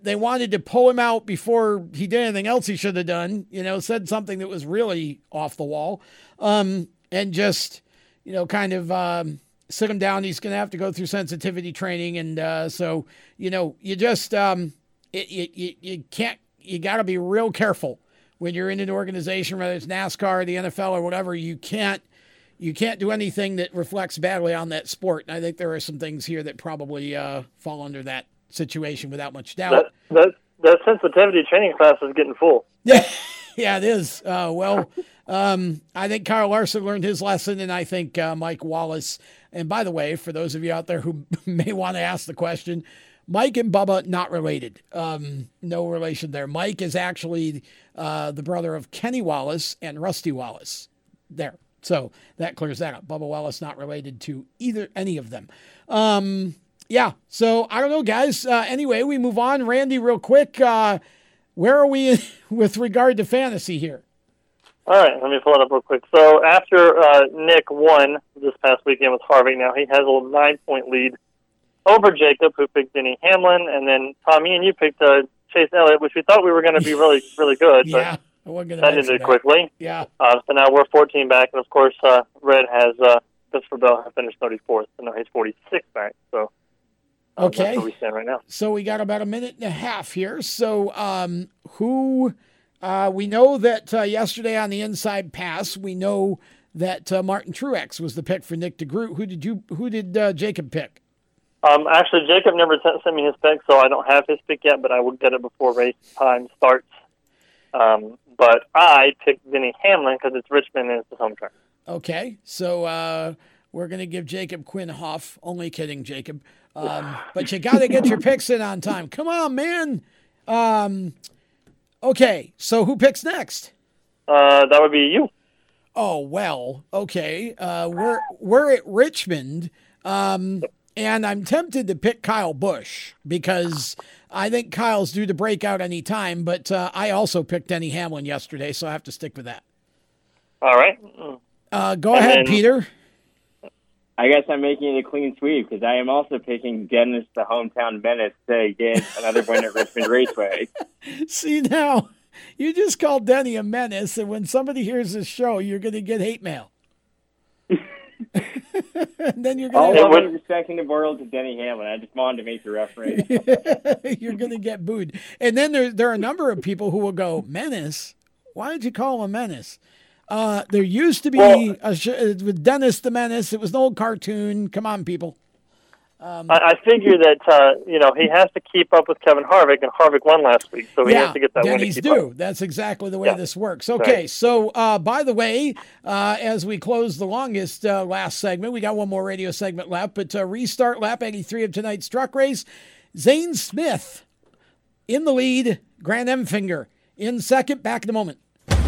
Speaker 2: they wanted to pull him out before he did anything else he should have done. You know, said something that was really off the wall, um, and just you know, kind of um, sit him down. He's going to have to go through sensitivity training, and uh, so you know, you just um, it, you, you you can't you got to be real careful when you're in an organization, whether it's NASCAR, or the NFL, or whatever. You can't you can't do anything that reflects badly on that sport. And I think there are some things here that probably uh, fall under that situation without much doubt.
Speaker 19: that that that sensitivity training class is getting full.
Speaker 2: Yeah, yeah, it is. Uh, well, um, I think Kyle Larson learned his lesson, and I think uh, Mike Wallace. And by the way, for those of you out there who may want to ask the question, Mike and Bubba not related. Um, no relation there. Mike is actually uh, the brother of Kenny Wallace and Rusty Wallace. There. So that clears that up. Bubba Wallace not related to either any of them. Um, yeah. So I don't know, guys. Uh, anyway, we move on. Randy, real quick. Uh, where are we with regard to fantasy here?
Speaker 19: All right, let me pull it up real quick. So after uh, Nick won this past weekend with Harvick, now he has a nine-point lead over Jacob, who picked Denny Hamlin, and then Tommy and you picked uh, Chase Elliott, which we thought we were going to be really, really good,
Speaker 2: Yeah,
Speaker 19: but
Speaker 2: I wasn't
Speaker 19: that ended quickly.
Speaker 2: Yeah.
Speaker 19: Uh, so now we're 14 back, and of course, uh, Red has uh, Christopher Bell finished 34th, so now he's 46 back. So
Speaker 2: Okay.
Speaker 19: we stand right now.
Speaker 2: So we got about a minute and a half here. So um, who uh, we know that uh, yesterday on the inside pass, we know that uh, Martin Truex was the pick for Nick DeGroot. Who did you? Who did uh, Jacob pick?
Speaker 19: Um, actually, Jacob never sent, me his pick, so I don't have his pick yet, but I will get it before race time starts. Um, but I picked Denny Hamlin because it's Richmond and it's his home track.
Speaker 2: Okay, so uh, we're gonna give Jacob Quinn Hoff. Only kidding, Jacob. Um, but you got to get your picks in on time. Come on, man. Um, okay, so who picks next?
Speaker 19: Uh, that would be you.
Speaker 2: Oh well, okay. Uh, we're we're at Richmond, um, and I'm tempted to pick Kyle Busch because I think Kyle's due to break out any time. But uh, I also picked Denny Hamlin yesterday, so I have to stick with that.
Speaker 19: All right.
Speaker 2: Uh, go
Speaker 3: And
Speaker 2: ahead,
Speaker 3: then-
Speaker 2: Peter.
Speaker 3: I guess I'm making it a clean sweep because I am also picking Dennis, the hometown menace, to get another win at Richmond Raceway.
Speaker 2: See now, you just called Denny a menace, and when somebody hears this show, you're going to get hate mail. then you're gonna
Speaker 3: love and respect in the world to Denny Hamlin. I just wanted to make the reference.
Speaker 2: you're gonna get booed. And then there there are a number of people who will go menace. Why did you call him a menace? Uh, there used to be
Speaker 19: Well-
Speaker 2: a sh- uh, with Dennis the Menace. It was an old cartoon. Come on, people. Um,
Speaker 19: I, I figure that uh, you know he has to keep up with Kevin Harvick, and Harvick won last week, so he
Speaker 2: yeah,
Speaker 19: has to get that win to keep
Speaker 2: do.
Speaker 19: up.
Speaker 2: That's exactly the way
Speaker 19: Yeah.
Speaker 2: this works. Okay,
Speaker 19: Right.
Speaker 2: so uh, by the way, uh, as we close the longest uh, last segment, we got one more radio segment left, but uh, restart lap 83 of tonight's truck race. Zane Smith in the lead, Grant Enfinger in second. Back in a moment.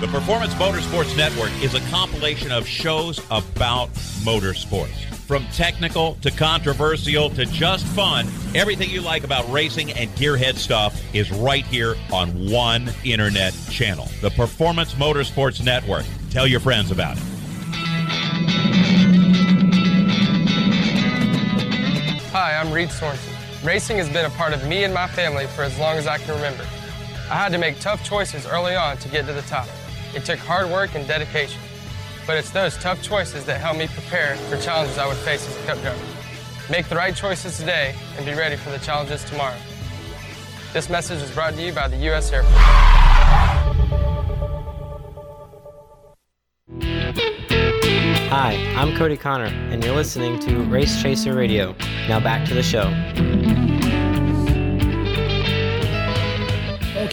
Speaker 6: The Performance Motorsports Network is a compilation of shows about motorsports. From technical to controversial to just fun, everything you like about racing and gearhead stuff is right here on one internet channel. The Performance Motorsports Network. Tell your friends about it.
Speaker 20: Hi, I'm Reed Sorenson. Racing has been a part of me and my family for as long as I can remember. I had to make tough choices early on to get to the top. It took hard work and dedication. But it's those tough choices that help me prepare for challenges I would face as a cup driver. Make the right choices today and be ready for the challenges tomorrow. This message is brought to you by the U.S. Air Force.
Speaker 21: Hi, I'm Cody Connor, and you're listening to Race Chaser Radio. Now back to the show.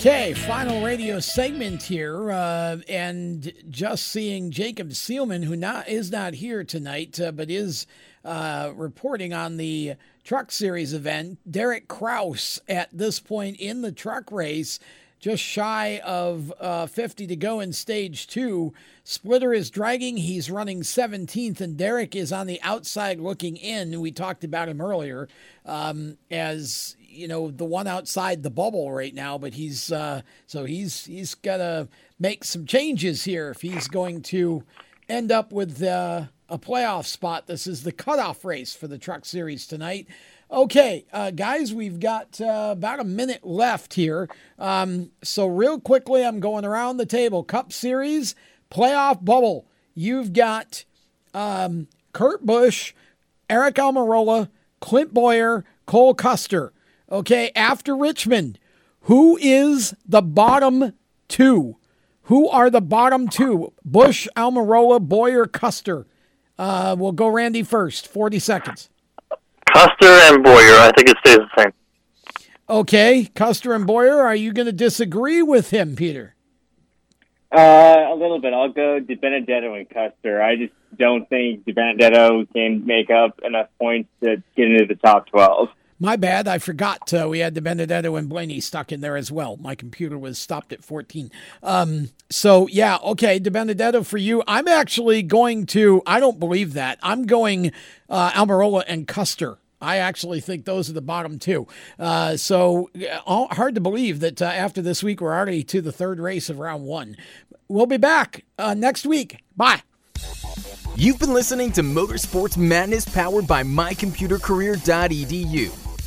Speaker 2: Okay, final radio segment here, uh, and just seeing Jacob Seelman, who not is not here tonight, uh, but is uh, reporting on the Truck Series event. Derek Kraus at this point in the truck race, just shy of uh, 50 to go in stage two. Splitter is dragging; he's running 17th, and Derek is on the outside looking in. We talked about him earlier um, as you know the one outside the bubble right now, but he's uh, so he's he's gonna make some changes here if he's going to end up with uh, a playoff spot. This is the cutoff race for the Truck Series tonight. Okay, uh, guys, we've got uh, about a minute left here. Um, so real quickly, I'm going around the table. Cup Series playoff bubble. You've got um, Kurt Busch, Eric Almirola, Clint Bowyer, Cole Custer. Okay, after Richmond, who is the bottom two? Who are the bottom two? Busch, Almirola, Bowyer, Custer. Uh, we'll go Randy first. 40 seconds.
Speaker 19: Custer and Bowyer. I think it stays the same.
Speaker 2: Okay, Custer and Bowyer. Are you going to disagree with him, Peter?
Speaker 3: Uh, a little bit. I'll go DiBenedetto and Custer. I just don't think DiBenedetto can make up enough points to get into the top 12.
Speaker 2: My bad. I forgot uh, we had the DiBenedetto and Blaney stuck in there as well. My computer was stopped at 14. Um, so, yeah, okay, DiBenedetto for you. I'm actually going to, I don't believe that. I'm going uh, Almirola and Custer. I actually think those are the bottom two. Uh, so uh, hard to believe that uh, after this week, we're already to the third race of round one. We'll be back uh, next week. Bye.
Speaker 22: You've been listening to Motorsports Madness powered by mycomputercareer.edu.